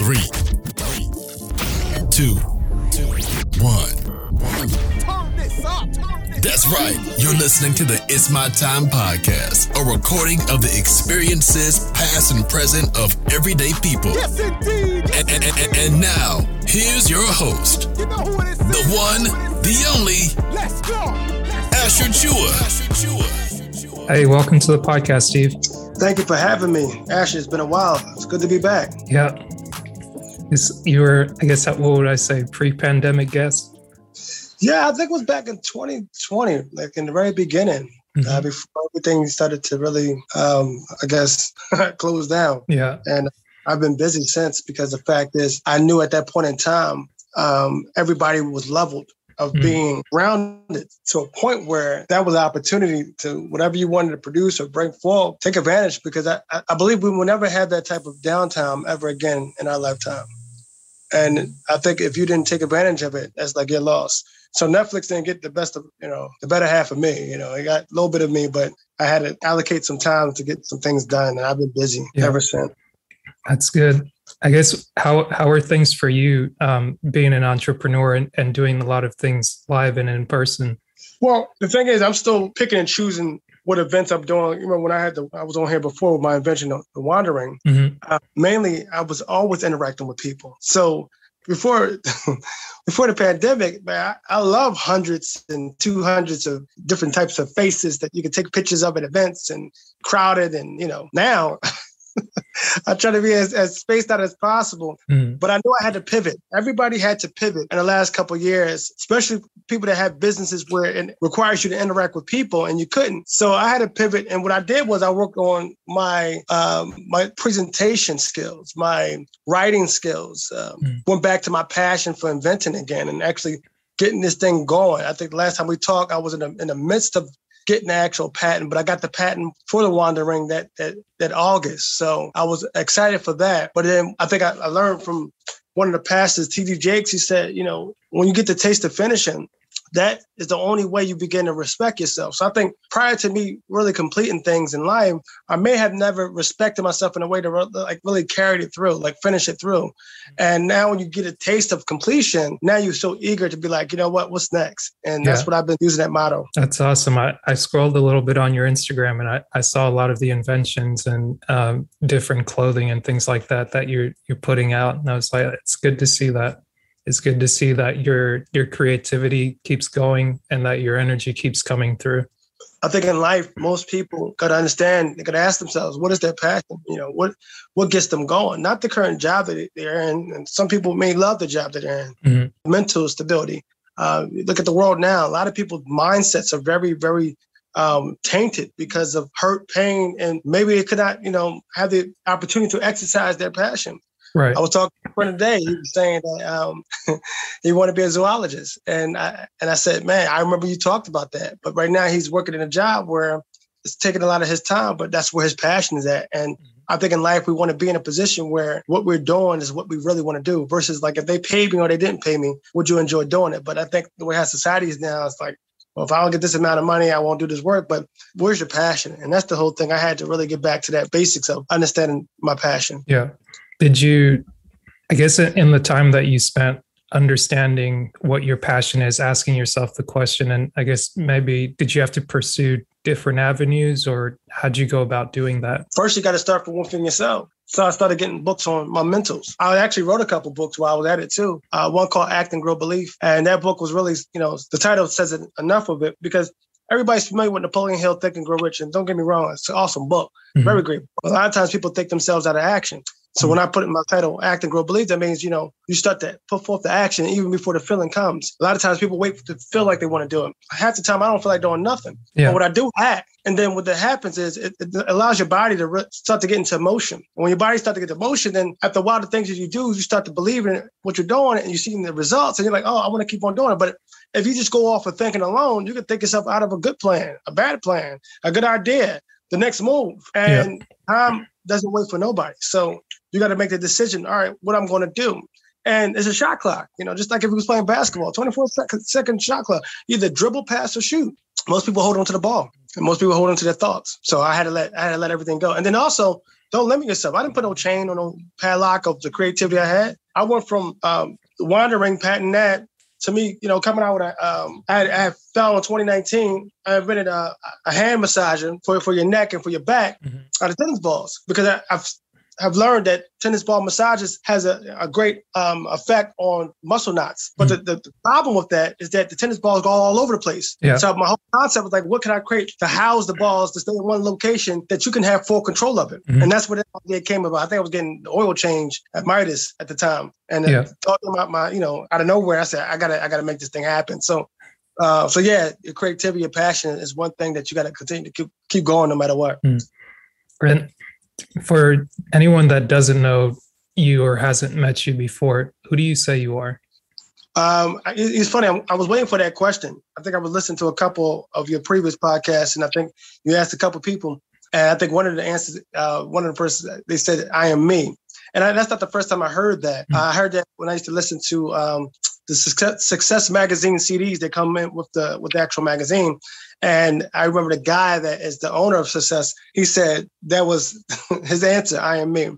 Three, two, one. That's right. You're listening to the It's My Time podcast, a recording of the experiences, past and present, of everyday people. Yes, indeed. Yes, And, and, and, and now, here's your host, You know who it is. the one, the only, Let's go. Asher Chua. Hey, welcome to the podcast, Steve. Thank you for having me. Ashley, it's been a while. It's good to be back. Yeah. This, you were, I guess, what would I say, pre pandemic guest? Yeah, I think it was back in 2020, like in the very beginning, uh, Mhm. before everything started to really, um, I guess, close down. Yeah. And I've been busy since because the fact is, I knew at that point in time, um, everybody was leveled of Mhm. being grounded to a point where that was an opportunity to whatever you wanted to produce or bring forward, take advantage because I I believe we will never have that type of downtime ever again in our lifetime. And I think if you didn't take advantage of it, that's like your loss. So Netflix didn't get the best of, you know, the better half of me. You know, it got a little bit of me, but I had to allocate some time to get some things done. And I've been busy Yeah. ever since. That's good. I guess how how are things for you um, being an entrepreneur and, and doing a lot of things live and in person? Well, the thing is, I'm still picking and choosing what events I'm doing. You remember when I had the, I was on here before with my invention of the wandering. Mhm. Uh, mainly, I was always interacting with people. So before before the pandemic, man, I, I love hundreds and two hundreds of different types of faces that you can take pictures of at events and crowded. And you know, now I try to be as, as spaced out as possible. Mhm. But I knew I had to pivot. Everybody had to pivot in the last couple of years, especially people that have businesses where it requires you to interact with people and you couldn't. So I had to pivot. And what I did was I worked on my um, my presentation skills, my writing skills. Um, Mm. Went back to my passion for inventing again and actually getting this thing going. I think last time we talked, I was in the, in the midst of getting the actual patent, but I got the patent for the Wandering that that that August. So I was excited for that. But then I think I, I learned from one of the pastors, T.D. Jakes. He said, you know, when you get the taste of finishing, that is the only way you begin to respect yourself. So I think prior to me really completing things in life, I may have never respected myself in a way to re- like really carry it through, like finish it through. And now when you get a taste of completion, now you're so eager to be like, you know what, what's next? And that's what I've been using that motto. That's awesome. I, I scrolled a little bit on your Instagram and I, I saw a lot of the inventions and um, different clothing and things like that that you're you're putting out. And I was like, it's good to see that. It's good to see that your your creativity keeps going and that your energy keeps coming through. I think in life, most people got to understand. They got to ask themselves, what is their passion? You know, what what gets them going? Not the current job that they're in. And some people may love the job that they're in. Mhm. Mental stability. Uh, look at the world now. A lot of people's mindsets are very, very um, tainted because of hurt, pain, and maybe they could not, you know, have the opportunity to exercise their passion. Right. I was talking to friend today. He was saying that um, he wanted to be a zoologist, and I and I said, "Man, I remember you talked about that." But right now, he's working in a job where it's taking a lot of his time, but that's where his passion is at. And I think in life, we want to be in a position where what we're doing is what we really want to do, versus like if they paid me or they didn't pay me, would you enjoy doing it? But I think the way how society is now, it's like. Well, if I don't get this amount of money, I won't do this work. But where's your passion? And that's the whole thing. I had to really get back to that basics of understanding my passion. Yeah. Did you, I guess, in the time that you spent understanding what your passion is, asking yourself the question, and I guess maybe did you have to pursue different avenues or how'd you go about doing that? first you got to start from within yourself. So I started getting books on my mentals. I actually wrote a couple books while I was at it too. Uh, one called Act and Grow Belief, and that book was really, you know, the title says it enough of it because everybody's familiar with Napoleon Hill, Think and Grow Rich, and don't get me wrong, it's an awesome book, Mhm. very great. A lot of times people take themselves out of action. So when I put in my title, Act and Grow believe, that means, you know, you start to put forth the action even before the feeling comes. A lot of times people wait to feel like they want to do it. Half the time I don't feel like doing nothing. Yeah. But what I do act, and then what that happens is it, it allows your body to re- start to get into motion. And when your body starts to get into motion, then after a while, the things that you do, you start to believe in what you're doing, and you see the results, and you're like, oh, I want to keep on doing it. But if you just go off of thinking alone, you can think yourself out of a good plan, a bad plan, a good idea, the next move, and time doesn't wait for nobody. So you got to make the decision. All right, what I'm going to do. And it's a shot clock, you know, just like if we was playing basketball, 24 second, second shot clock. Either dribble, pass, or shoot. Most people hold on to the ball, and most people hold on to their thoughts. So I had to let I had to let everything go. And then also don't limit yourself. I didn't put no chain or no padlock of the creativity I had. I went from um, wandering, patent that to me, you know, coming out with a, um, I, had, I fell in 2019. I invented a, a hand massager for, for your neck and for your back mm-hmm. out of tennis balls because I, have have learned that tennis ball massages has a, a great um, effect on muscle knots. But mm-hmm. the, the, the, problem with that is that the tennis balls go all over the place. Yeah. So my whole concept was like, what can I create to house the balls to stay in one location that you can have full control of it? Mm-hmm. And that's what it came about. I think I was getting the oil change at Midas at the time. And yeah. talking about my, you know, out of nowhere, I said, I gotta, I gotta make this thing happen. So uh, so yeah, your creativity, your passion is one thing that you got to continue to keep keep going no matter what. Mm. And for anyone that doesn't know you or hasn't met you before, who do you say you are? Um, it's funny. I, was waiting for that question. I think I was listening to a couple of your previous podcasts, and I think you asked a couple people, and I think one of the answers, uh, one of the first, they said, "I am me," and I, that's not the first time I heard that. Mm-hmm. I heard that when I used to listen to um, the Success, Success Magazine CDs that come in with the with the actual magazine, and I remember the guy that is the owner of Success, he said that was his answer, I am me.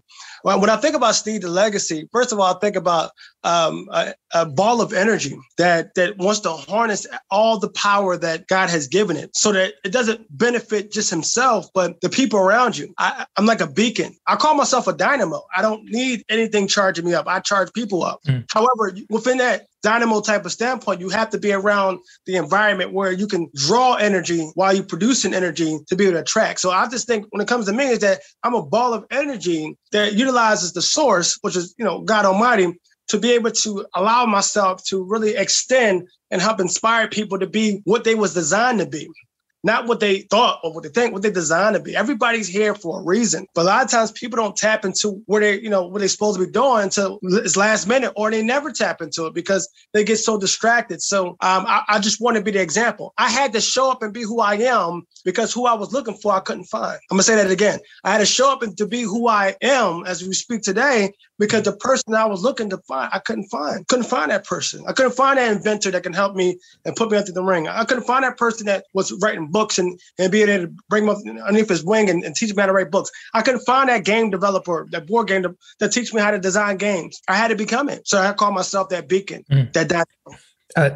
Well, when I think about Steve the legacy, first of all, I think about um, a, a, ball of energy that that wants to harness all the power that God has given it, so that it doesn't benefit just himself, but the people around you. I, am like a beacon. I call myself a dynamo. I don't need anything charging me up. I charge people up. Mm. However, within that dynamo type of standpoint, you have to be around the environment where you can draw energy while you're producing energy to be able to attract. So I just think when it comes to me is that I'm a ball of energy that utilizes the source, which is, you know, God Almighty, to be able to allow myself to really extend and help inspire people to be what they was designed to be not what they thought or what they think, what they designed to be. Everybody's here for a reason. But a lot of times people don't tap into where they, you know, what they're supposed to be doing until it's last minute, or they never tap into it because they get so distracted. So um, I, I just want to be the example. I had to show up and be who I am because who I was looking for, I couldn't find. I'm gonna say that again. I had to show up and to be who I am as we speak today because the person I was looking to find, I couldn't find. Couldn't find that person. I couldn't find that inventor that can help me and put me into the ring. I couldn't find that person that was writing books and, and being able to bring them underneath his wing and, and teach me how to write books. I couldn't find that game developer, that board game that, that teach me how to design games. I had to become it. So I call myself that beacon, mm. that dynamo. Uh,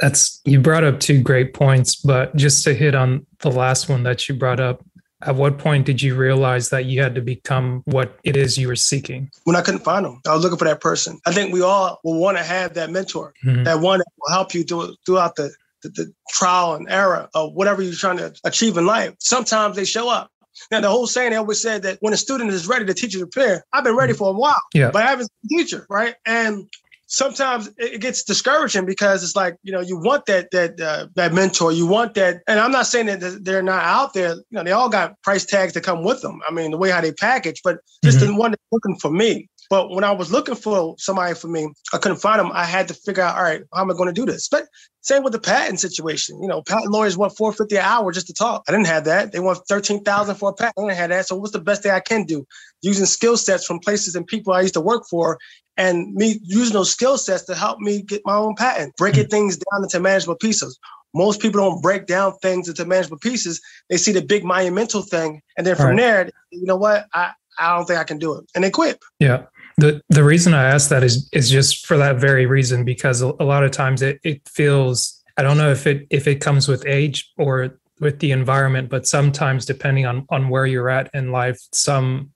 that's you brought up two great points, but just to hit on the last one that you brought up, at what point did you realize that you had to become what it is you were seeking? When I couldn't find them, I was looking for that person. I think we all will want to have that mentor, mm-hmm. that one that will help you through, throughout the the, the trial and error of whatever you're trying to achieve in life. Sometimes they show up. Now, the whole saying they always said that when a student is ready, the teacher prepared. I've been ready mm-hmm. for a while, yeah. but I haven't been a teacher, right? And sometimes it gets discouraging because it's like you know you want that that uh, that mentor you want that and i'm not saying that they're not out there you know they all got price tags that come with them i mean the way how they package but just mm-hmm. the one that's looking for me but when I was looking for somebody for me, I couldn't find them. I had to figure out, all right, how am I going to do this? But same with the patent situation. You know, patent lawyers want 450 an hour just to talk. I didn't have that. They want 13,000 for a patent. I didn't have that. So what's the best thing I can do? Using skill sets from places and people I used to work for and me using those skill sets to help me get my own patent, breaking things down into manageable pieces. Most people don't break down things into manageable pieces. They see the big monumental thing. And then from right. there, you know what? I, I don't think I can do it. And they quit. Yeah. The the reason I ask that is is just for that very reason because a, a lot of times it, it feels I don't know if it if it comes with age or with the environment, but sometimes depending on on where you're at in life, some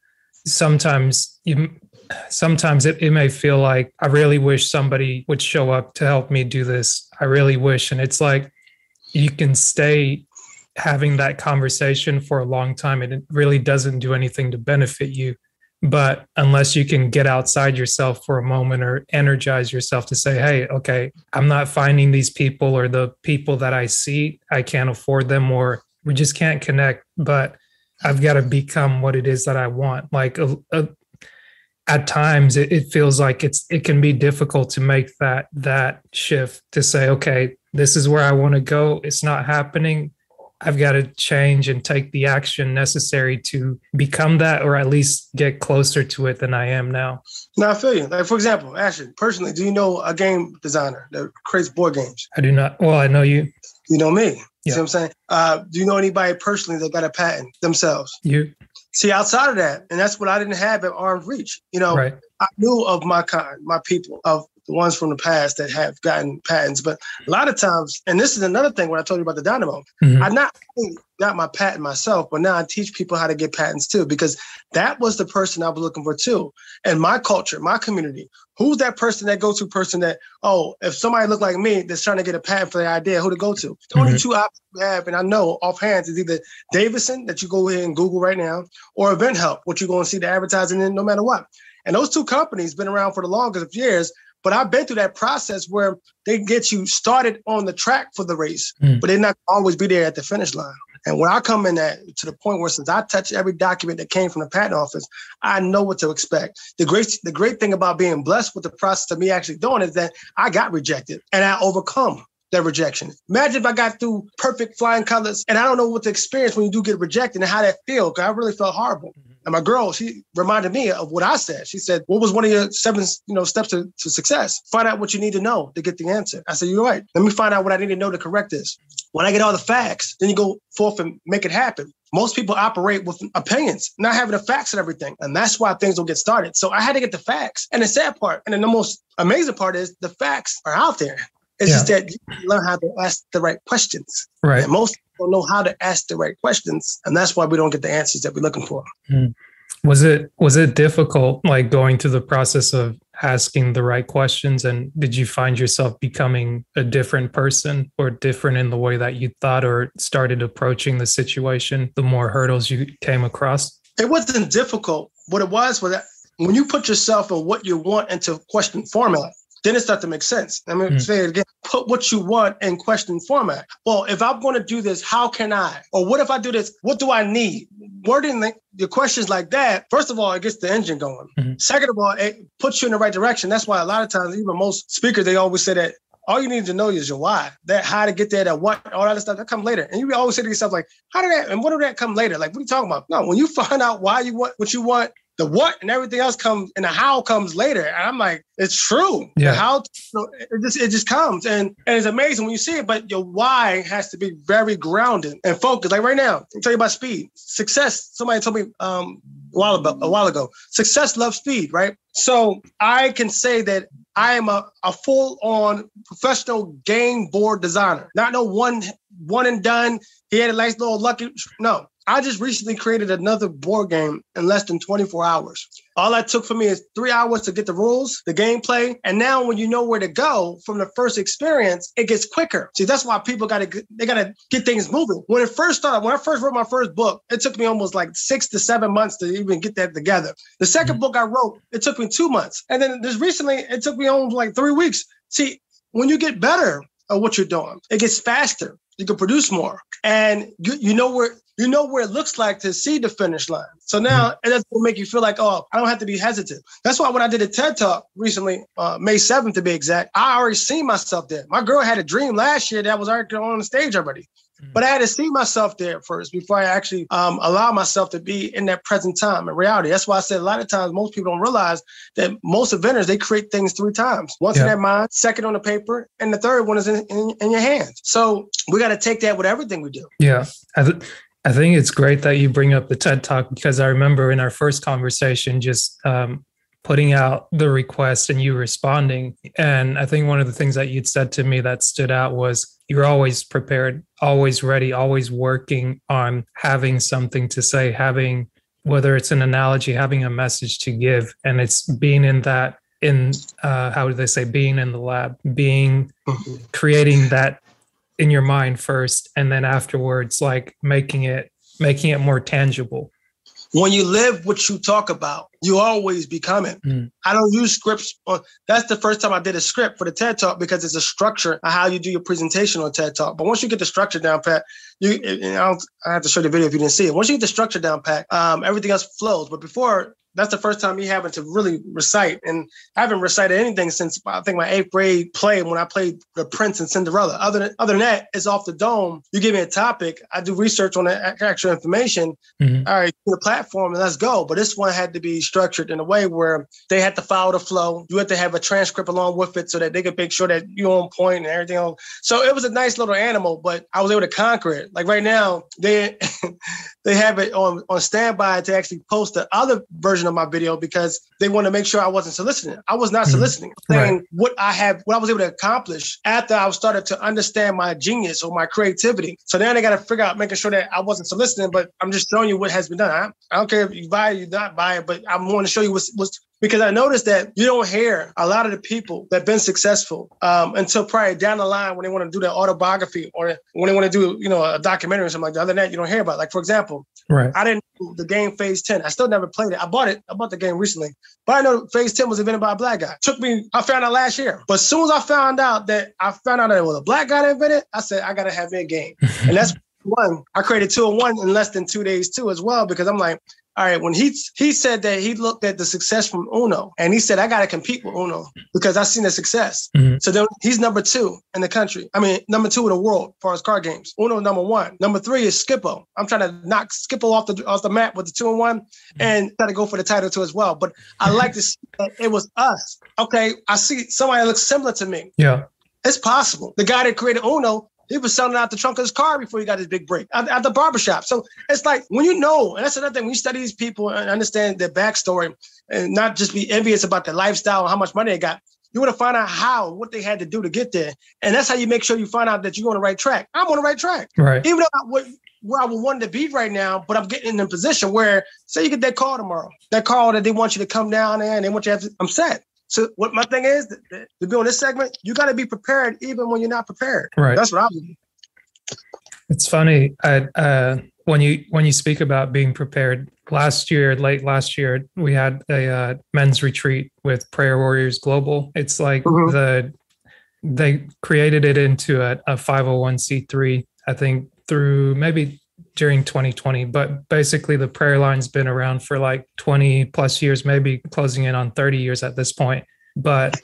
sometimes you sometimes it, it may feel like I really wish somebody would show up to help me do this. I really wish. And it's like you can stay having that conversation for a long time and it really doesn't do anything to benefit you. But unless you can get outside yourself for a moment or energize yourself to say, hey, okay, I'm not finding these people or the people that I see, I can't afford them or we just can't connect. But I've got to become what it is that I want. Like a, a, at times it, it feels like it's it can be difficult to make that that shift to say okay this is where i want to go it's not happening i've got to change and take the action necessary to become that or at least get closer to it than i am now no i feel you like for example actually personally do you know a game designer that creates board games i do not well i know you you know me yeah. See what I'm saying? Uh, do you know anybody personally that got a patent themselves? You. See, outside of that, and that's what I didn't have at arm's reach. You know, right. I knew of my kind, my people, of the ones from the past that have gotten patents. But a lot of times, and this is another thing when I told you about the Dynamo, mm-hmm. I not got my patent myself, but now I teach people how to get patents too, because that was the person I was looking for too. And my culture, my community, who's that person, that go-to person that, oh, if somebody look like me that's trying to get a patent for their idea, who to go to? The mm-hmm. only two options you have, and I know offhand, is either Davidson, that you go ahead and Google right now, or InventHelp, what you're going to see the advertising in no matter what. And those two companies been around for the longest of years. But I've been through that process where they get you started on the track for the race, mm. but they're not always be there at the finish line. And when I come in at to the point where since I touch every document that came from the patent office, I know what to expect. The great the great thing about being blessed with the process of me actually doing is that I got rejected and I overcome that rejection. Imagine if I got through perfect flying colors and I don't know what to experience when you do get rejected and how that feels. Cause I really felt horrible. Mm-hmm. And my girl, she reminded me of what I said. She said, "What was one of your seven, you know, steps to, to success? Find out what you need to know to get the answer." I said, "You're right. Let me find out what I need to know to correct this." When I get all the facts, then you go forth and make it happen. Most people operate with opinions, not having the facts and everything. And that's why things don't get started. So I had to get the facts. And the sad part, and then the most amazing part is the facts are out there. It's yeah. just that you learn how to ask the right questions. Right. And most people know how to ask the right questions. And that's why we don't get the answers that we're looking for. Mm. Was it was it difficult like going through the process of asking the right questions and did you find yourself becoming a different person or different in the way that you thought or started approaching the situation the more hurdles you came across? It wasn't difficult. What it was was that when you put yourself and what you want into question format, then it starts to make sense. Let me mm. say it again. Put what you want in question format. Well, if I'm going to do this, how can I? Or what if I do this? What do I need? Wording the, the questions like that, first of all, it gets the engine going. Mm-hmm. Second of all, it puts you in the right direction. That's why a lot of times, even most speakers, they always say that all you need to know is your why. That how to get there, that what, all that stuff that comes later. And you always say to yourself, like, how did that and what did that come later? Like, what are you talking about? No, when you find out why you want what you want the what and everything else comes and the how comes later. And I'm like, it's true. Yeah. The how it just it just comes and and it's amazing when you see it. But your why has to be very grounded and focused. Like right now, I'll tell you about speed, success. Somebody told me um a while ago, a while ago, success loves speed, right? So I can say that I am a, a full-on professional game board designer. Not no one one and done. He had a nice little lucky. No, I just recently created another board game in less than 24 hours. All that took for me is three hours to get the rules, the gameplay. And now when you know where to go from the first experience, it gets quicker. See, that's why people got to, they got to get things moving. When it first started, when I first wrote my first book, it took me almost like six to seven months to even get that together. The 2nd mm-hmm. book I wrote, it took me two months. And then just recently, it took me almost like three weeks. See, when you get better at what you're doing, it gets faster you can produce more and you, you know where you know where it looks like to see the finish line. So now mm-hmm. it doesn't make you feel like, oh, I don't have to be hesitant. That's why when I did a TED talk recently, uh, May 7th to be exact, I already seen myself there. My girl had a dream last year that was already on the stage already. Mm-hmm. But I had to see myself there first before I actually um, allow myself to be in that present time in reality. That's why I said a lot of times most people don't realize that most inventors they create things three times: once yeah. in their mind, second on the paper, and the third one is in, in, in your hands. So we got to take that with everything we do. Yeah. I, think it's great that you bring up the TED Talk because I remember in our first conversation just um, putting out the request and you responding. And I think one of the things that you'd said to me that stood out was you're always prepared, always ready, always working on having something to say, having whether it's an analogy, having a message to give, and it's being in that in uh, how do they say being in the lab, being mm-hmm. creating that in your mind first, and then afterwards, like making it making it more tangible when you live what you talk about, you always become it. Mm. I don't use scripts. On, that's the first time I did a script for the TED Talk because it's a structure of how you do your presentation on TED Talk. But once you get the structure down pat, you, I have to show the video if you didn't see it. Once you get the structure down pat, um, everything else flows. But before that's the first time me having to really recite. And I haven't recited anything since I think my eighth grade play when I played The Prince and Cinderella. Other than other than that, it's off the dome. You give me a topic, I do research on the actual information. Mm-hmm. All right, the platform and let's go. But this one had to be structured in a way where they had to follow the flow. You had to have a transcript along with it so that they could make sure that you're on point and everything. Else. So it was a nice little animal, but I was able to conquer it. Like right now, they they have it on on standby to actually post the other version of my video because they want to make sure I wasn't soliciting. I was not mm-hmm. soliciting. Saying right. what I have, what I was able to accomplish after I started to understand my genius or my creativity. So now they got to figure out making sure that I wasn't soliciting, but I'm just showing you what has been done. I, I don't care if you buy it, you not buy it, but I'm want to show you what's, what's because I noticed that you don't hear a lot of the people that have been successful um, until probably down the line when they want to do their autobiography or when they want to do, you know, a documentary or something like that. Other than that, you don't hear about. It. Like for example, right? I didn't know the game Phase Ten. I still never played it. I bought it. I bought the game recently, but I know Phase Ten was invented by a black guy. Took me. I found out last year, but as soon as I found out that I found out that it was a black guy that invented, I said I gotta have a game, and that's one. I created two and one in less than two days too as well because I'm like, all right, when he he said that he looked at the success from Uno and he said, I got to compete with Uno because I've seen the success. Mm-hmm. So then he's number two in the country. I mean, number two in the world as far as card games. Uno number one. Number three is Skip-Bo. I'm trying to knock Skip-Bo off the off the map with the two and one mm-hmm. and try to go for the title too as well. But I like to see that it was us. Okay, I see somebody that looks similar to me. Yeah. It's possible. The guy that created Uno he was selling out the trunk of his car before he got his big break at, at the barbershop. So it's like when you know, and that's another thing, when you study these people and understand their backstory and not just be envious about their lifestyle and how much money they got, you want to find out how, what they had to do to get there. And that's how you make sure you find out that you're on the right track. I'm on the right track. Right. Even though I, what, where I would want to be right now, but I'm getting in a position where, say, you get that call tomorrow, that call that they want you to come down and they want you to have to, I'm set. So what my thing is to be on this segment, you got to be prepared even when you're not prepared. Right. That's what I'm. It's funny. I, uh, when you when you speak about being prepared, last year, late last year, we had a uh, men's retreat with Prayer Warriors Global. It's like mm-hmm. the they created it into a, a 501c3. I think through maybe during 2020, but basically the prayer line's been around for like 20 plus years, maybe closing in on 30 years at this point. But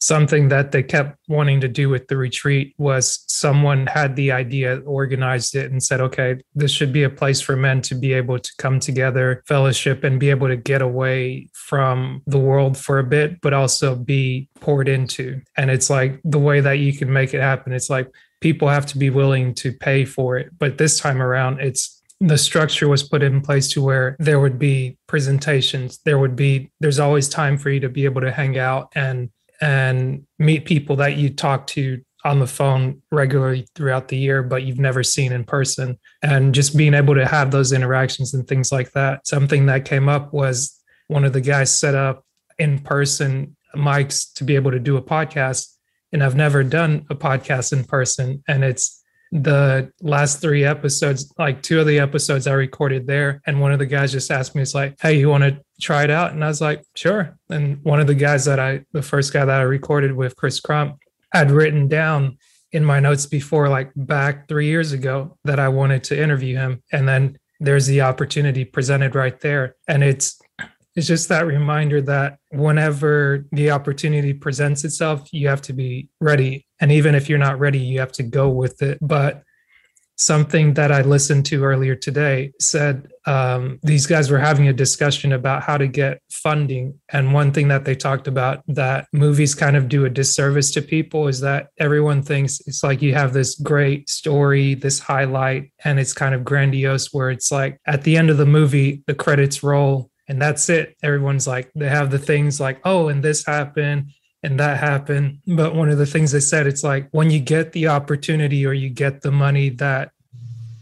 something that they kept wanting to do with the retreat was someone had the idea, organized it, and said, okay, this should be a place for men to be able to come together, fellowship, and be able to get away from the world for a bit, but also be poured into. And it's like the way that you can make it happen. It's like people have to be willing to pay for it. But this time around, it's the structure was put in place to where there would be presentations there would be there's always time for you to be able to hang out and and meet people that you talk to on the phone regularly throughout the year, but you've never seen in person. And just being able to have those interactions and things like that. Something that came up was one of the guys set up in person mics to be able to do a podcast. And I've never done a podcast in person. And it's the last three episodes, like two of the episodes I recorded there. And one of the guys just asked me, it's like, hey, you want to try it out? And I was like, sure. And one of the guys that I, the first guy that I recorded with, Chris Crump, had written down in my notes before, like back three years ago, that I wanted to interview him. And then there's the opportunity presented right there. And it's, it's just that reminder that whenever the opportunity presents itself, you have to be ready. And even if you're not ready, you have to go with it. But something that I listened to earlier today said um, these guys were having a discussion about how to get funding. And one thing that they talked about that movies kind of do a disservice to people is that everyone thinks it's like you have this great story, this highlight, and it's kind of grandiose where it's like at the end of the movie, the credits roll and that's it. Everyone's like, they have the things like, oh, and this happened and that happened. But one of the things they said, it's like when you get the opportunity or you get the money that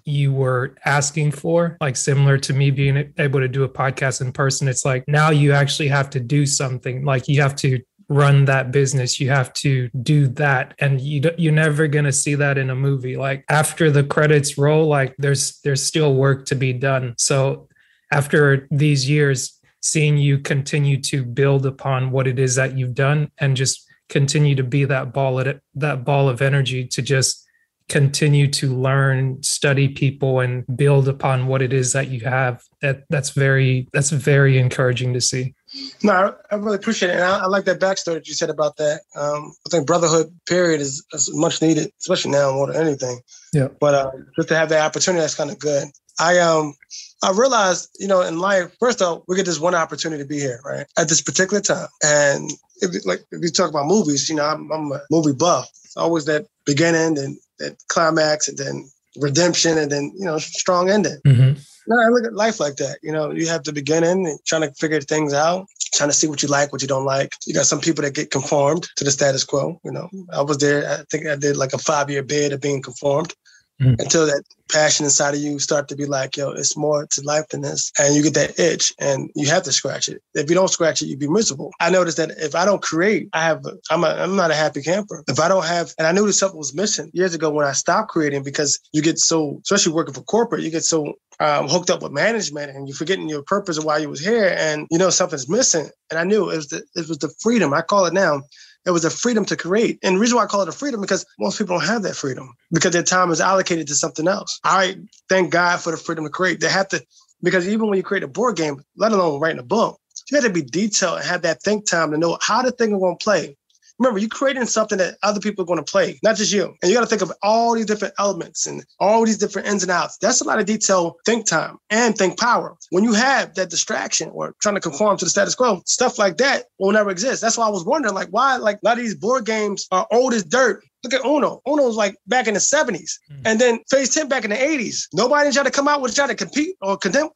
you were asking for, like similar to me being able to do a podcast in person, it's like now you actually have to do something. Like you have to run that business you have to do that and you you're never going to see that in a movie like after the credits roll like there's there's still work to be done so after these years, seeing you continue to build upon what it is that you've done and just continue to be that ball at that ball of energy to just continue to learn, study people, and build upon what it is that you have. That that's very that's very encouraging to see. No, I, really appreciate it, and I, I, like that backstory that you said about that. Um, I think brotherhood, period, is, is, much needed, especially now more than anything. Yeah. But uh, just to have that opportunity, that's kind of good. I um I realized, you know, in life, first off, we get this one opportunity to be here, right, at this particular time. And if like if you talk about movies, you know, I'm, I'm a movie buff. It's always that beginning and that climax, and then redemption, and then you know, strong ending. Mm-hmm. No, I look at life like that. You know, you have the beginning and trying to figure things out, trying to see what you like, what you don't like. You got some people that get conformed to the status quo. You know, I was there. I think I did like a five year bid of being conformed mm-hmm. until that passion inside of you start to be like, yo, it's more to life than this. And you get that itch and you have to scratch it. If you don't scratch it, you'd be miserable. I noticed that if I don't create, I have, I'm, a, I'm not a happy camper. If I don't have, and I knew that something was missing years ago when I stopped creating because you get so, especially working for corporate, you get so um, hooked up with management and you're forgetting your purpose of why you was here and you know something's missing. And I knew it was the, it was the freedom. I call it now it was a freedom to create. And the reason why I call it a freedom because most people don't have that freedom because their time is allocated to something else. I thank God for the freedom to create. They have to, because even when you create a board game, let alone writing a book, you have to be detailed and have that think time to know how the thing is going to play. Remember, you're creating something that other people are going to play, not just you. And you got to think of all these different elements and all these different ins and outs. That's a lot of detail, think time, and think power. When you have that distraction or trying to conform to the status quo, stuff like that will never exist. That's why I was wondering, like, why, like, a lot of these board games are old as dirt. Look at Uno. Uno was like back in the 70s. Mm. And then Phase 10 back in the 80s. Nobody tried to come out with try to compete or condemn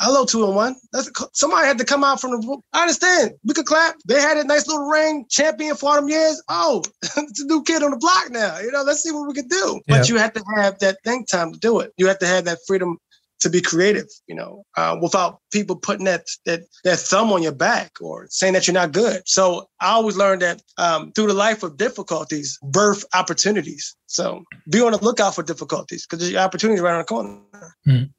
hello two and one. That's somebody had to come out from the. I understand. We could clap. They had a nice little ring, champion for them years. Oh, it's a new kid on the block now. You know, let's see what we can do. Yeah. But you have to have that think time to do it. You have to have that freedom to be creative. You know, uh, without people putting that that that thumb on your back or saying that you're not good. So I always learned that um, through the life of difficulties, birth opportunities. So be on the lookout for difficulties because the opportunities right on the corner. Mm.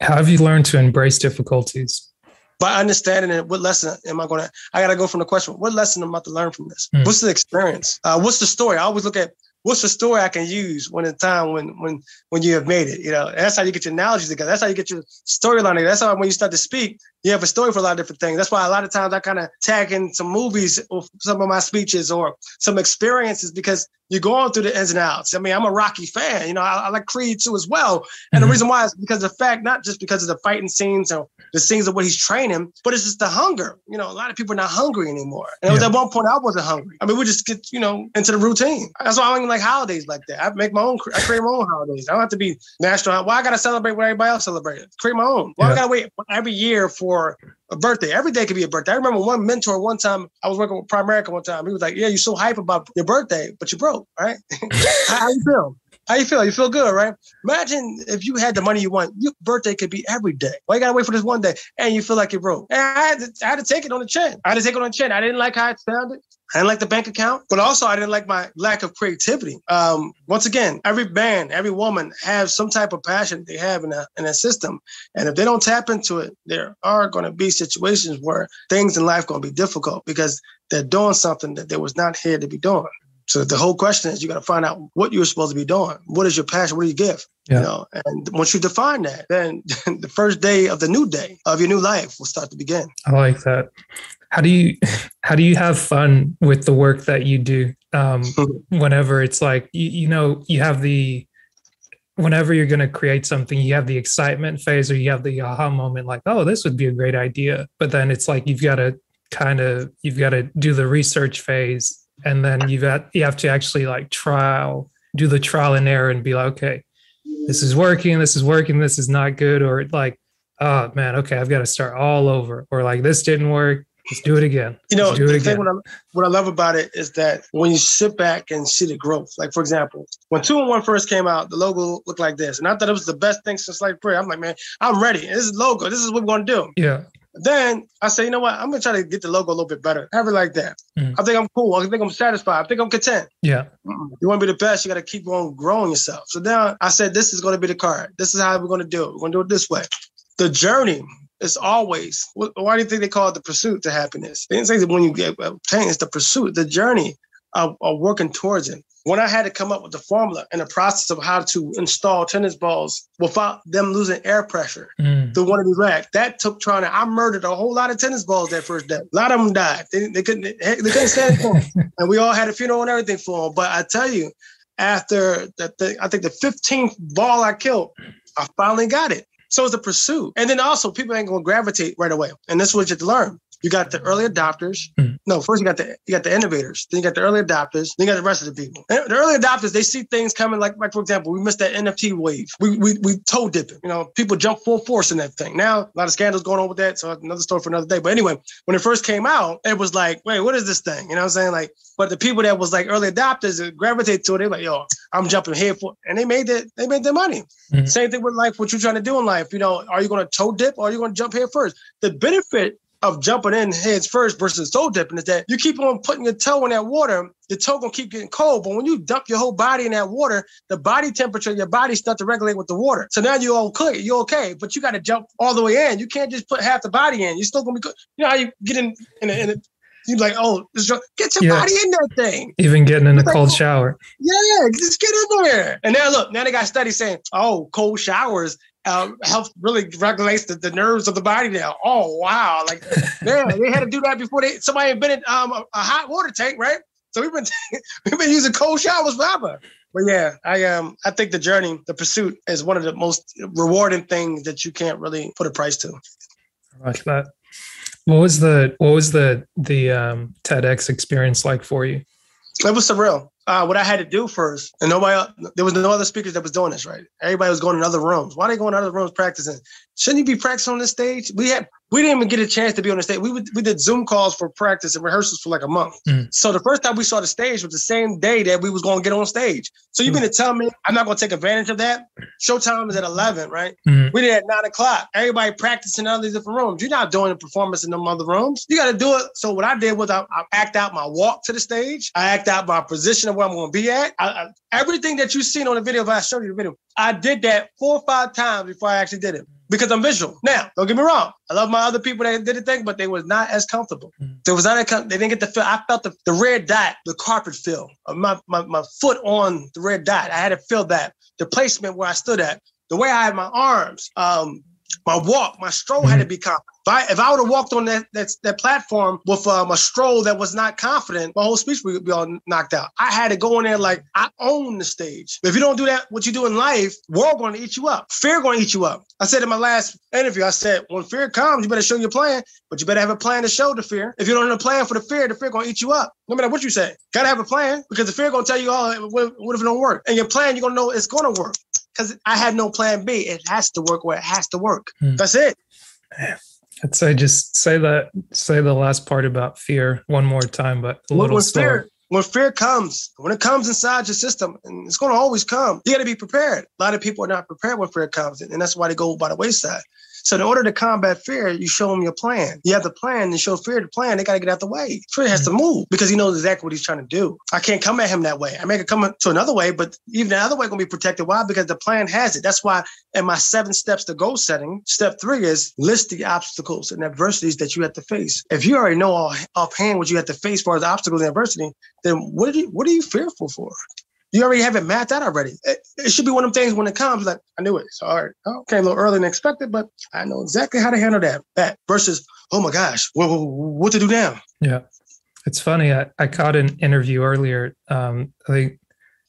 How have you learned to embrace difficulties? By understanding it, what lesson am I going to? I got to go from the question: What lesson am I to learn from this? Mm. What's the experience? Uh, what's the story? I always look at what's the story I can use when in time when when when you have made it. You know, that's how you get your analogies together. That's how you get your storyline together. That's how when you start to speak, you have a story for a lot of different things. That's why a lot of times I kind of tag in some movies or some of my speeches or some experiences because you're going through the ins and outs. I mean, I'm a Rocky fan. You know, I, I like Creed too as well. And mm-hmm. the reason why is because of the fact, not just because of the fighting scenes or the scenes of what he's training, but it's just the hunger. You know, a lot of people are not hungry anymore. And yeah. it was at one point I wasn't hungry. I mean, we just get, you know, into the routine. That's why I don't even like holidays like that. I make my own, I create my own holidays. I don't have to be national. Why I got to celebrate what everybody else celebrates? Create my own. Why yeah. I got to wait every year for a birthday. Every day could be a birthday. I remember one mentor one time, I was working with Primerica one time. He was like, Yeah, you're so hype about your birthday, but you broke, right? how, you feel? How you feel? You feel good, right? Imagine if you had the money you want, your birthday could be every day. Why you gotta wait for this one day and you feel like you're broke? And I had to, I had to take it on the chin. I had to take it on the chin. I didn't like how it sounded. I didn't like the bank account, but also I didn't like my lack of creativity. Um, once again, every man, every woman has some type of passion they have in a, in a system. And if they don't tap into it, there are going to be situations where things in life going to be difficult because they're doing something that they was not here to be doing. So the whole question is you got to find out what you're supposed to be doing. What is your passion? What do you give? Yeah. You know, and once you define that, then the first day of the new day of your new life will start to begin. I like that how do you how do you have fun with the work that you do? Um, whenever it's like you, you know you have the whenever you're going to create something you have the excitement phase or you have the aha moment like oh this would be a great idea. But then it's like you've got to kind of you've got to do the research phase and then you've got you have to actually like trial do the trial and error and be like okay this is working this is working this is not good or like oh man okay i've got to start all over or like this didn't work Let's do it again. You know, do the thing what I, what I love about it is that when you sit back and see the growth, like for example, when two and one first came out, the logo looked like this, and I thought it was the best thing since like prayer. I'm like, man, I'm ready. This is logo. This is what we're gonna do. Yeah. Then I say, you know what? I'm gonna try to get the logo a little bit better. Have it like that. Mm. I think I'm cool. I think I'm satisfied. I think I'm content. Yeah. You want to be the best, you got to keep on growing yourself. So now I said, this is going to be the card. This is how we're going to do it. We're going to do it this way. The journey it's always. Why do you think they call it the pursuit to happiness? They didn't say that when you get obtain. It's the pursuit, the journey of, of working towards it. when I had to come up with the formula and the process of how to install tennis balls without them losing air pressure mm. to one of these racks, that took trying to. I murdered a whole lot of tennis balls that first day. A lot of them died. They, they couldn't. They, couldn't stand it, and we all had a funeral and everything for them. But I tell you, after the, the I think the 15th ball I killed, I finally got it. So it's a pursuit. And then also people ain't gonna gravitate right away. And this is what you learn. You got the early adopters. Mm. No, first you got the you got the innovators. Then you got the early adopters. Then you got the rest of the people. And the early adopters, they see things coming. Like, like for example, we missed that NFT wave. We we we toe dipping. You know, people jump full force in that thing. Now a lot of scandals going on with that. So another story for another day. But anyway, when it first came out, it was like, wait, what is this thing? You know what I'm saying? Like, but the people that was like early adopters gravitate to it. They're like, yo, I'm jumping here for, and they made it. They made their money. Mm-hmm. Same thing with life. What you're trying to do in life. You know, are you going to toe dip or are you going to jump here first? The benefit of jumping in heads first versus toe dipping is that you keep on putting your toe in that water, your toe gonna keep getting cold. But when you dump your whole body in that water, the body temperature, your body starts to regulate with the water. So now you're okay, you're okay. But you got to jump all the way in. You can't just put half the body in. You're still gonna be good. You know how you get in in a, in a you're like, oh, get your yeah. body in that thing. Even getting in a cold shower. Yeah, just get in there. And now look, now they got studies saying, oh, cold showers uh, helps really regulates the, the nerves of the body now. Oh wow! Like man, they had to do that before they somebody invented um, a, a hot water tank, right? So we've been we've been using cold showers forever. But yeah, I um I think the journey, the pursuit, is one of the most rewarding things that you can't really put a price to. I like that. What was the what was the the um, TEDx experience like for you? It was surreal uh, what I had to do first, and nobody, there was no other speakers that was doing this, right? Everybody was going in other rooms. Why are they going in other rooms practicing? Shouldn't you be practicing on the stage? We had we didn't even get a chance to be on the stage. We would, we did Zoom calls for practice and rehearsals for like a month. Mm. So the first time we saw the stage was the same day that we was going to get on stage. So you mm. mean to tell me I'm not going to take advantage of that? Showtime is at 11, right? Mm. We did at nine o'clock. Everybody practicing in all these different rooms. You're not doing a performance in them other rooms. You got to do it. So what I did was I, I, act out my walk to the stage. I act out my position of where I'm going to be at. I, I, everything that you've seen on the video, if I showed you the video, I did that four or five times before I actually did it because I'm visual. Now, don't get me wrong. I love my other people that did the thing, but they was not as comfortable. Mm. They was not com- they didn't get the feel. I felt the, the red dot, the carpet feel of my, my, my foot on the red dot. I had to feel that. The placement where I stood at, the way I had my arms, um, my walk, my stroll mm-hmm. had to mm-hmm. be confident. If I, if I would have walked on that, that that platform with um, a stroll that was not confident, my whole speech would be all knocked out. I had to go in there like I own the stage. If you don't do that, what you do in life, world going to eat you up. Fear going to eat you up. I said in my last interview, I said when fear comes, you better show your plan, but you better have a plan to show the fear. If you don't have a plan for the fear, the fear going to eat you up. No matter what you say, gotta have a plan because the fear going to tell you, oh, what, what if it don't work? And your plan, you're gonna know it's gonna work because I had no plan B. It has to work where it has to work. Hmm. That's it. I'd say just say that say the last part about fear one more time, but a little when slower. Fear, when fear comes, when it comes inside your system, and it's going to always come, you got to be prepared. A lot of people are not prepared when fear comes, and that's why they go by the wayside. So in order to combat fear, you show them your plan. You have the plan and show fear the plan. They got to get out the way. Fear has to mm. move because he knows exactly what he's trying to do. I can't come at him that way. I may come to another way, but even the other way going to be protected. Why? Because the plan has it. That's why in my seven steps to goal setting, step three is list the obstacles and adversities that you have to face. If you already know offhand what you have to face for the obstacles and adversity, then what are you what are you fearful for? You already have it mapped out already. It, it, should be one of them things when it comes, like, I knew it. So, oh, came a little earlier than expected, but I know exactly how to handle that. That versus, oh my gosh, what, what, what to do now? Yeah. It's funny. I, I caught an interview earlier. Um, I think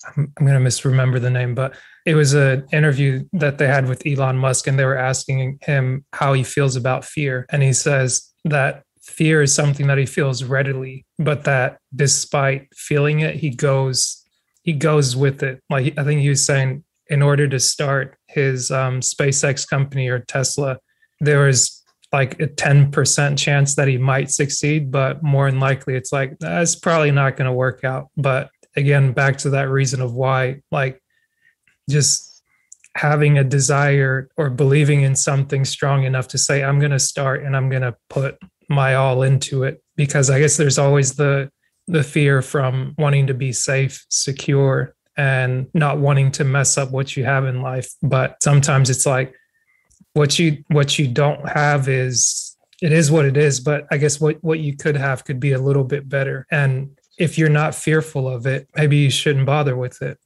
I'm, I'm going to misremember the name, but it was an interview that they had with Elon Musk, and they were asking him how he feels about fear. And he says that fear is something that he feels readily, but that despite feeling it, he goes he goes with it. Like I think he was saying, in order to start his um, SpaceX company or Tesla, there was like a 10% chance that he might succeed, but more than likely it's like that's probably not going to work out. But again, back to that reason of why, like just having a desire or believing in something strong enough to say, I'm going to start and I'm going to put my all into it. Because I guess there's always the the fear from wanting to be safe, secure, and not wanting to mess up what you have in life. But sometimes it's like what you what you don't have is it is what it is. But I guess what what you could have could be a little bit better. And if you're not fearful of it, maybe you shouldn't bother with it.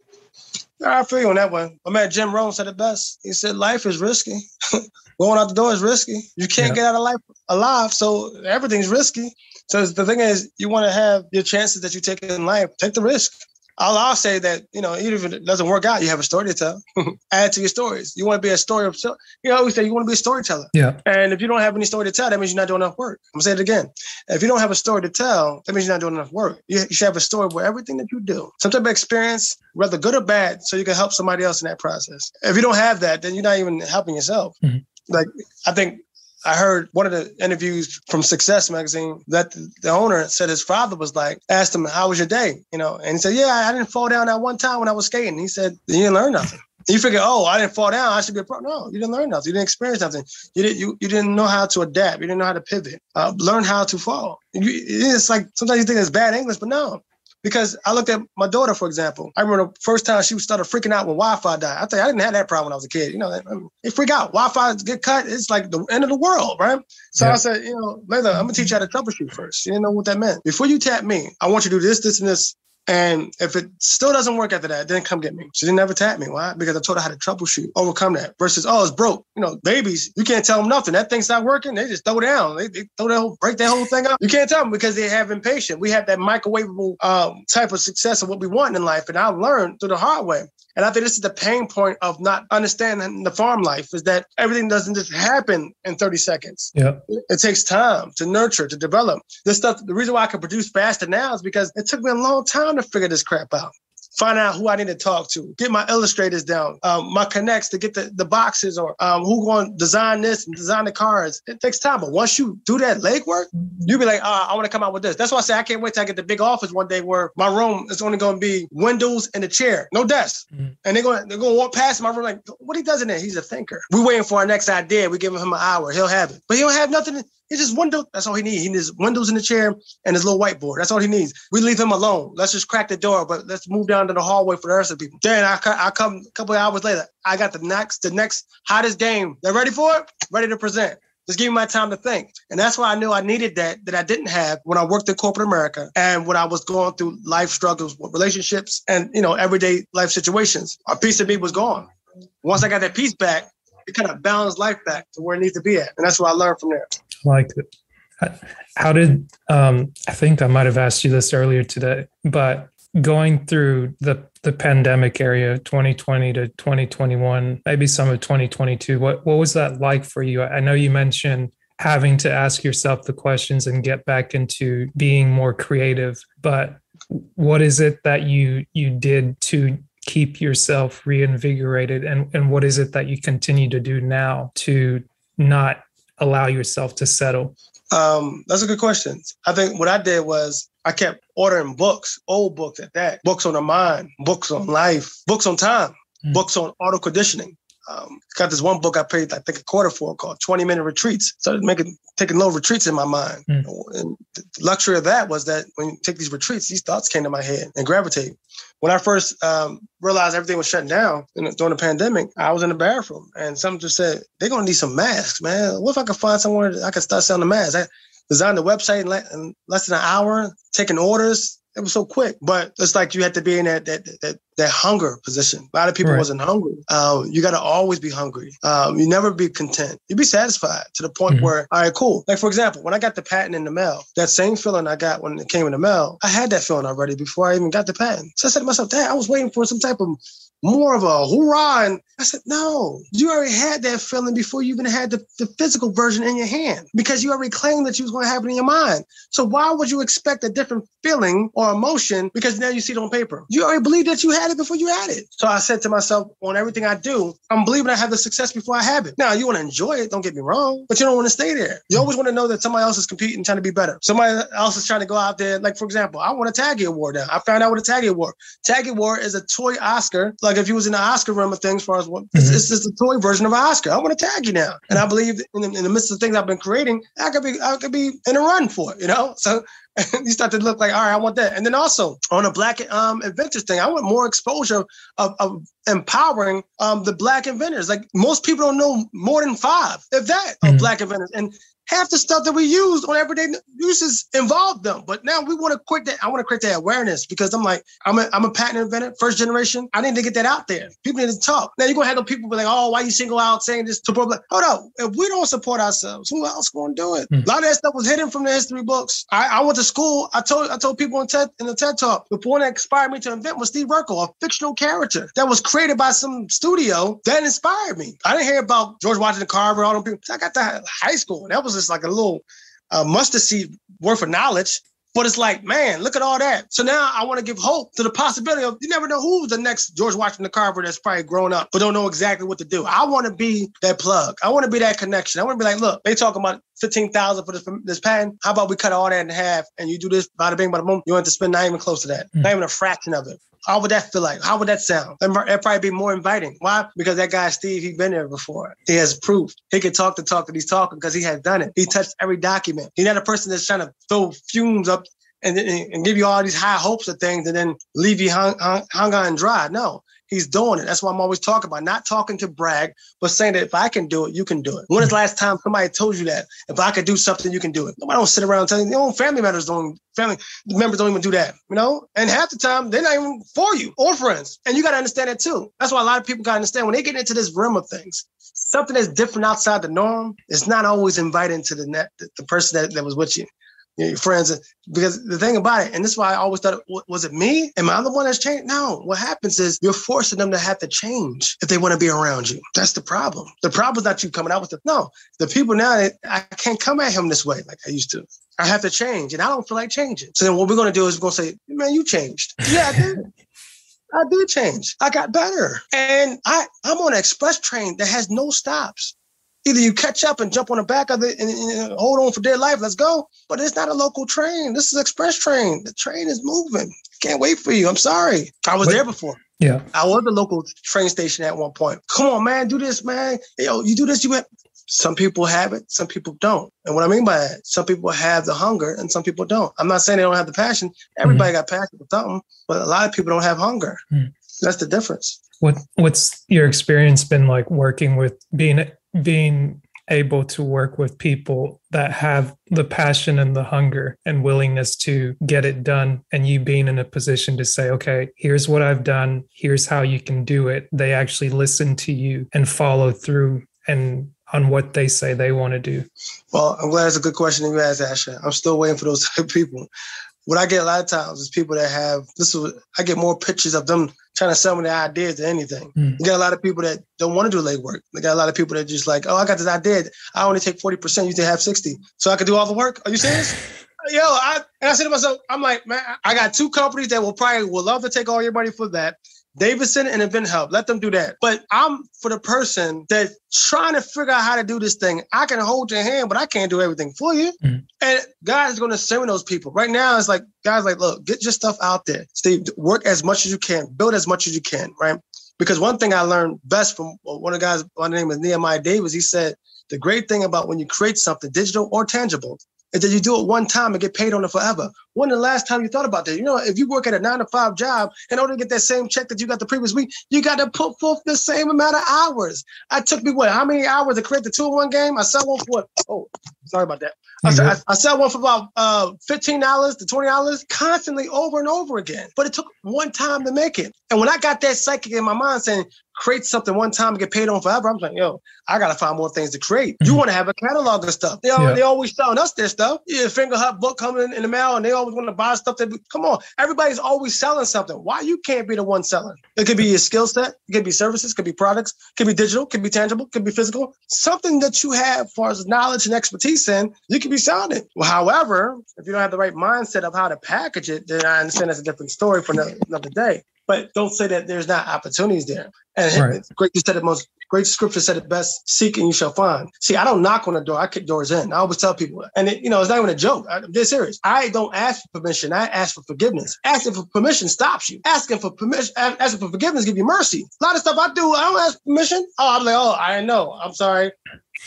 I feel you on that one. My man Jim Rohn said it best. He said, "Life is risky. Going out the door is risky. You can't yeah. get out of life alive, so everything's risky. So the thing is, you want to have your chances that you take in life. Take the risk. I'll, I'll say that, you know, even if it doesn't work out, you have a story to tell. Add to your stories. You want to be a story of, you know, always say you want to be a storyteller. Yeah. And if you don't have any story to tell, that means you're not doing enough work. I'm gonna say it again. If you don't have a story to tell, that means you're not doing enough work. You, you should have a story where everything that you do, some type of experience, whether good or bad, so you can help somebody else in that process. If you don't have that, then you're not even helping yourself. Mm-hmm. Like I think I heard one of the interviews from Success magazine that the owner said his father was like, asked him, How was your day? You know, and he said, Yeah, I didn't fall down that one time when I was skating. He said, You didn't learn nothing. You figure, oh, I didn't fall down. I should be a pro. No, you didn't learn nothing. You didn't experience nothing. You didn't. You, you didn't know how to adapt. You didn't know how to pivot. Uh, learn how to fall. You, it's like sometimes you think it's bad English, but no, because I looked at my daughter, for example. I remember the first time she started freaking out when Wi-Fi died. I tell you, I didn't have that problem when I was a kid. You know, they freak out. Wi-Fi get cut. It's like the end of the world, right? So yeah. I said, you know, Layla, I'm gonna teach you how to troubleshoot first. She didn't know what that meant. Before you tap me, I want you to do this, this, and this. And if it still doesn't work after that, then come get me. She didn't ever tap me. Why? Because I told her how to troubleshoot, overcome that. Versus, oh, it's broke. You know, babies, you can't tell them nothing. That thing's not working. They just throw down. They, they throw that whole, break that whole thing up. You can't tell them because they have impatient. We have that microwavable um, type of success of what we want in life. And I learned through the hard way. And I think this is the pain point of not understanding the farm life is that everything doesn't just happen in 30 seconds. Yeah. It takes time to nurture, to develop. This stuff, the reason why I can produce faster now is because it took me a long time to figure this crap out find out who I need to talk to, get my illustrators down, um, my connects to get the, the boxes or um, who going to design this and design the cars. It takes time. But once you do that legwork, you'll be like, oh, I want to come out with this. That's why I say I can't wait till I get the big office one day where my room is only going to be windows and a chair, no desk. Mm-hmm. And they're going they're going to walk past my room like, what he does in there? He's a thinker. We're waiting for our next idea. We give him an hour. He'll have it. But he don't have nothing. It's just window. That's all he needs. He needs windows in the chair and his little whiteboard. That's all he needs. We leave him alone. Let's just crack the door, but let's move down to the hallway for the rest of the people. Then I, I come a couple hours later. I got the next the next hottest game. They're ready for it. Ready to present. Just give me my time to think. And that's why I knew I needed that that I didn't have when I worked in corporate America and when I was going through life struggles with relationships and you know everyday life situations. A piece of me was gone. Once I got that piece back, it kind of balanced life back to where it needs to be at. And that's what I learned from there like. How did um, I think I might have asked you this earlier today, but going through the the pandemic area 2020 to 2021 maybe some of 2022 what what was that like for you i know you mentioned having to ask yourself the questions and get back into being more creative but what is it that you you did to keep yourself reinvigorated and and what is it that you continue to do now to not allow yourself to settle? Um, that's a good question. I think what I did was I kept ordering books, old books at that, books on the mind, books on life, books on time, mm. books on auto conditioning. Um, got this one book I paid, I think, a quarter for called 20 Minute Retreats. Started making, taking little retreats in my mind. Mm. And the luxury of that was that when you take these retreats, these thoughts came to my head and gravitate when I first um, realized everything was shutting down during the pandemic, I was in the bathroom and someone just said, they're going to need some masks, man. What if I could find somewhere I could start selling the masks? I designed the website in, in less than an hour, taking orders, it was so quick. But it's like you had to be in that that that, that hunger position. A lot of people right. wasn't hungry. Um, you got to always be hungry. Um, you never be content. You be satisfied to the point mm-hmm. where, all right, cool. Like for example, when I got the patent in the mail, that same feeling I got when it came in the mail, I had that feeling already before I even got the patent. So I said to myself, Dad, I was waiting for some type of more of a hoorah. And I said, no, you already had that feeling before you even had the, the physical version in your hand because you already claimed that you was going to have it in your mind. So why would you expect a different feeling or emotion because now you see it on paper? You already believed that you had it before you had it. So I said to myself, on everything I do, I'm believing I have the success before I have it. Now you want to enjoy it, don't get me wrong, but you don't want to stay there. You always want to know that somebody else is competing, trying to be better. Somebody else is trying to go out there. Like for example, I want a TAGIE Award now. I found out what a TAGIE Award. TAGIE Award is a toy Oscar, like like if you was in the Oscar realm of things, as far as what mm-hmm. it's, just a toy version of Oscar. I want to TAGIE now, and I believe in the, in the midst of things I've been creating, I could be I could be in a run for it, you know. So you start to look like, all right, I want that. And then also on a black um, inventors thing, I want more exposure of, of empowering um, the black inventors. Like most people don't know more than five, if that, mm-hmm. of black inventors. And half the stuff that we use on everyday uses involve them. But now we want to quit that. I want to create that awareness because I'm like, I'm a, I'm a patent inventor, first generation. I need to get that out there. People need to talk. Now you're gonna have the people be like, oh, why you single out saying this to public? Hold up. If we don't support ourselves, who else gonna do it? Mm. A lot of that stuff was hidden from the history books. I, I went to school. I told I told people in TED in the TED talk, the one that inspired me to invent was Steve Urkel, a fictional character that was created by some studio that inspired me. I didn't hear about George Washington Carver, all them people. I got to high school. That was just like a little uh, mustard seed worth of knowledge. But it's like, man, look at all that. So now I want to give hope to the possibility of you never know who's the next George Washington Carver that's probably grown up but don't know exactly what to do. I want to be that plug. I want to be that connection. I want to be like, look, they talking about 15,000 for this, this patent. How about we cut all that in half and you do this, bada bing, bada boom. You want to spend not even close to that, mm. not even a fraction of it. How would that feel like? How would that sound? That'd probably be more inviting. Why? Because that guy Steve, he's been there before. He has proof. He can talk the talk that he's talking because he has done it. He touched every document. He's not a person that's trying to throw fumes up and, and give you all these high hopes of things and then leave you hung, hung, hung on dry. No, he's doing it. That's what I'm always talking about. Not talking to brag, but saying that if I can do it, you can do it. When is the last time somebody told you that? If I could do something, you can do it. Nobody don't sit around telling you. Your own family members don't. Family members don't even do that. You know. And half the time they're not even for you or friends. And you got to understand that too. That's why a lot of people got to understand when they get into this realm of things. Something that's different outside the norm is not always inviting to the net, the person that, that was with you your friends. Uh, because the thing about it, and this is why I always thought, was it me? Am I the one that's changed? No. What happens is you're forcing them to have to change if they want to be around you. That's the problem. The problem is not you coming out with it. No, the people now, I can't come at him this way like I used to. I have to change, and I don't feel like changing. So then what we're going to do is we're going to say, man, you changed. Yeah, I did. I did change. I got better. And I, I'm on an express train that has no stops. Either you catch up and jump on the back of it and, and, hold on for dear life, let's go. But it's not a local train. This is express train. The train is moving. Can't wait for you. I'm sorry. I was but, there before. Yeah. I was the local train station at one point. Come on, man, do this, man. Yo, you do this, you have some people have it, some people don't. And what I mean by that, some people have the hunger and some people don't. I'm not saying they don't have the passion. Everybody mm-hmm. got passion for something, but a lot of people don't have hunger. Mm-hmm. That's the difference. What what's your experience been like working with being being able to work with people that have the passion and the hunger and willingness to get it done and you being in a position to say okay here's what i've done. Here's how you can do it. They actually listen to you and follow through and on what they say they want to do. Well i'm glad it's a good question you asked asha. I'm still waiting for those type people what i get a lot of times is people that have this is i get more pictures of them trying to sell me the ideas to anything. Mm. You got a lot of people that don't want to do legwork. They got a lot of people that just like, oh, I got this idea. I only take 40%, you can have 60. So I can do all the work. Are you serious? Yo, I and I said to myself, I'm like, man, I got two companies that will probably will love to take all your money for that. Davidson and InventHelp. Let them do that. But I'm for the person that trying to figure out how to do this thing. I can hold your hand, but I can't do everything for you. Mm. And God is going to send those people. Right now, it's like, guys, like, look, get your stuff out there. Steve, work as much as you can, build as much as you can, right? Because one thing I learned best from one of the guys, my name is Nehemiah Davis, he said, the great thing about when you create something digital or tangible is that you do it one time and get paid on it forever. When the last time you thought about that? You know, if you work at a nine to five job, in order to get that same check that you got the previous week, you got to put forth the same amount of hours. I took me what? How many hours to create the two in one game? I sell one for what? Oh, sorry about that. I, mm-hmm. I, I sell one for about uh, fifteen dollars to twenty dollars, constantly over and over again. But it took one time to make it. And when I got that psychic in my mind saying, create something one time and get paid on forever. I'm like, yo, I gotta find more things to create. You mm-hmm. want to have a catalog of stuff. They, all, yeah. they always selling us their stuff. Yeah, Fingerhut book coming in the mail, and they always want to buy stuff that come on. Everybody's always selling something. Why you can't be the one selling? It could be your skill set, it could be services, could be products, could be digital, it could be tangible, could be physical. Something that you have as far as knowledge and expertise in, you can be selling it. Well, however, if you don't have the right mindset of how to package it, then I understand that's a different story for another day but don't say that there's not opportunities there. And right. great, you said it most great scripture said it best: "Seek and you shall find." See, I don't knock on the door; I kick doors in. I always tell people, and it, you know, it's not even a joke. I'm dead serious. I don't ask for permission; I ask for forgiveness. Asking for permission stops you. Asking for permission, asking for forgiveness, give you mercy. A lot of stuff I do, I don't ask permission. Oh, I'm like, oh, I know. I'm sorry,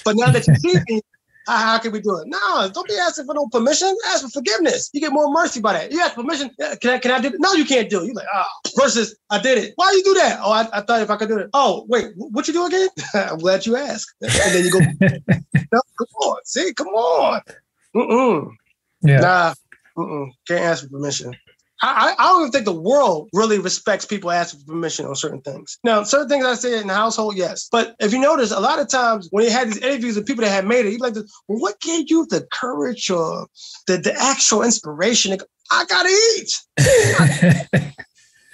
but now that you see me, How, how can we do it? No, don't be asking for no permission. Ask for forgiveness. You get more mercy by that. You ask permission. Can I, can I do it? No, you can't do it. You're like, oh, versus I did it. Why you do that? Oh, I, I thought if I could do it. Oh, wait, what you do again? I'm glad you asked. And then you go, no, come on. See, come on. Mm-mm. Yeah. Nah, mm-mm. can't ask for permission. I, I don't even think the world really respects people asking for permission on certain things. Now, certain things I say in the household, yes. But if you notice, a lot of times when you had these interviews with people that had made it, you're like, well, what gave you the courage or the, the actual inspiration? I gotta eat.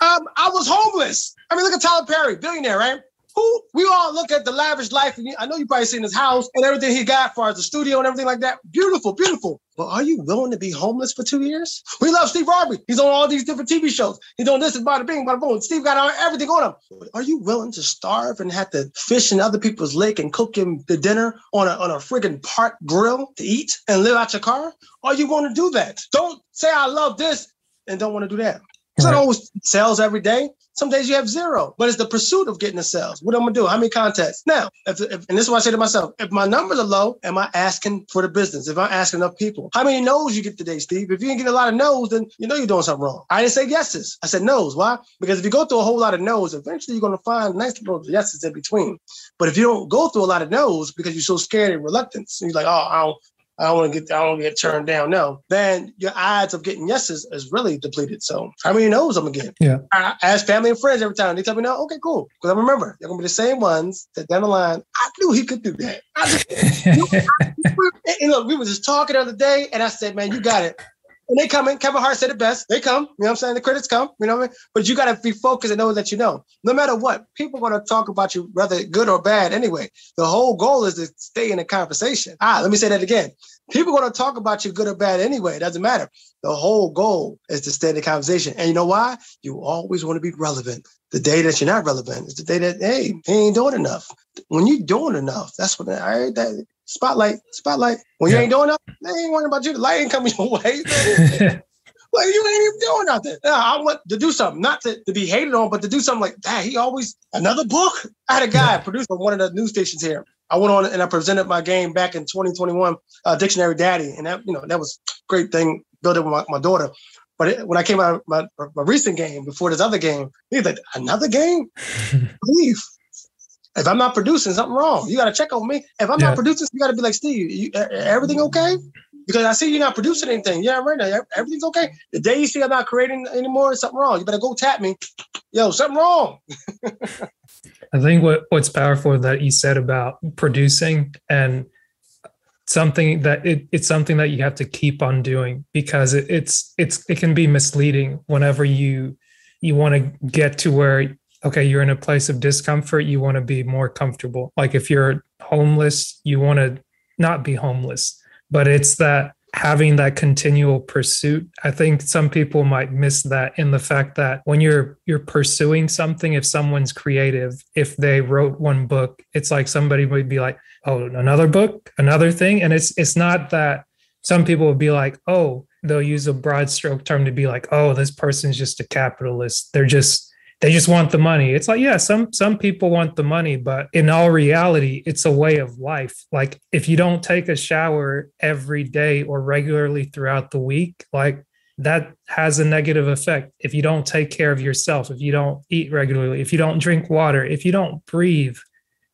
um, I was homeless. I mean, look at Tyler Perry, billionaire, right? Who we all look at the lavish life, and I know you probably seen his house and everything he got for the studio and everything like that. Beautiful, beautiful. But are you willing to be homeless for two years? We love Steve Harvey. He's on all these different TV shows. He's on this and bada bing, bada boom. Steve got everything on him. But are you willing to starve and have to fish in other people's lake and cook him the dinner on a on a friggin' park grill to eat and live out your car? Are you going to do that? Don't say I love this and don't want to do that. It's right. not always sales every day. Some days you have zero, but it's the pursuit of getting the sales. What I'm gonna do? How many contacts? Now, if, if, and this is what I say to myself: if my numbers are low, am I asking for the business? If I'm asking enough people, how many no's you get today, Steve? If you didn't get a lot of no's, then you know you're doing something wrong. I didn't say yeses. I said no's. Why? Because if you go through a whole lot of no's, eventually you're gonna find nice little yeses in between. But if you don't go through a lot of no's because you're so scared and reluctant, you're like, oh, I don't, I don't want to get I don't get turned down. No, then your odds of getting yeses is really depleted. So how many no's I'm gonna get? Yeah. I ask family and friends every time. They tell me no. Okay, cool. Because I remember they're gonna be the same ones that down the line. I knew he could do that. and look, we were just talking the other day, and I said, man, you got it. And they come in. Kevin Hart said it best. They come. You know what I'm saying? The critics come. You know what I mean? But you got to be focused and know that you know. No matter what, people are going to talk about you, whether good or bad. Anyway, the whole goal is to stay in the conversation. Ah, let me say that again. People going to talk about you good or bad anyway. It doesn't matter. The whole goal is to stay in the conversation. And you know why? You always want to be relevant. The day that you're not relevant is the day that, hey, he ain't doing enough. When you're doing enough, that's when I heard that spotlight, spotlight. When you ain't doing enough, they ain't worrying about you. The light ain't coming your way. Like you ain't even doing nothing. Yeah, I want to do something, not to, to be hated on, but to do something like that. He always another book. I had a guy, yeah. producer one of the news stations here. I went on and I presented my game back in 2021, uh, Dictionary Daddy, and that you know that was great thing. Built it with my, my daughter. But it, when I came out my, my recent game before this other game, he's like, another game? Leave. If I'm not producing, something wrong. You got to check on me. If I'm yeah. not producing, you got to be like, Steve, you, everything okay? Because I see you're not producing anything. Yeah, right now, everything's okay. The day you see I'm not creating anymore, something wrong. You better go tap me. Yo, something wrong. I think what what's powerful that you said about producing and something that it, it's something that you have to keep on doing because it, it's it's it can be misleading whenever you you want to get to where okay you're in a place of discomfort you want to be more comfortable. Like if you're homeless you want to not be homeless but it's that having that continual pursuit i think some people might miss that in the fact that when you're you're pursuing something if someone's creative if they wrote one book it's like somebody would be like oh another book? Another thing? And it's it's not that some people would be like oh they'll use a broad stroke term to be like oh this person's just a capitalist. They're just they just want the money. It's like yeah some some people want the money but in all reality it's a way of life. Like if you don't take a shower every day or regularly throughout the week like that has a negative effect if you don't take care of yourself if you don't eat regularly if you don't drink water if you don't breathe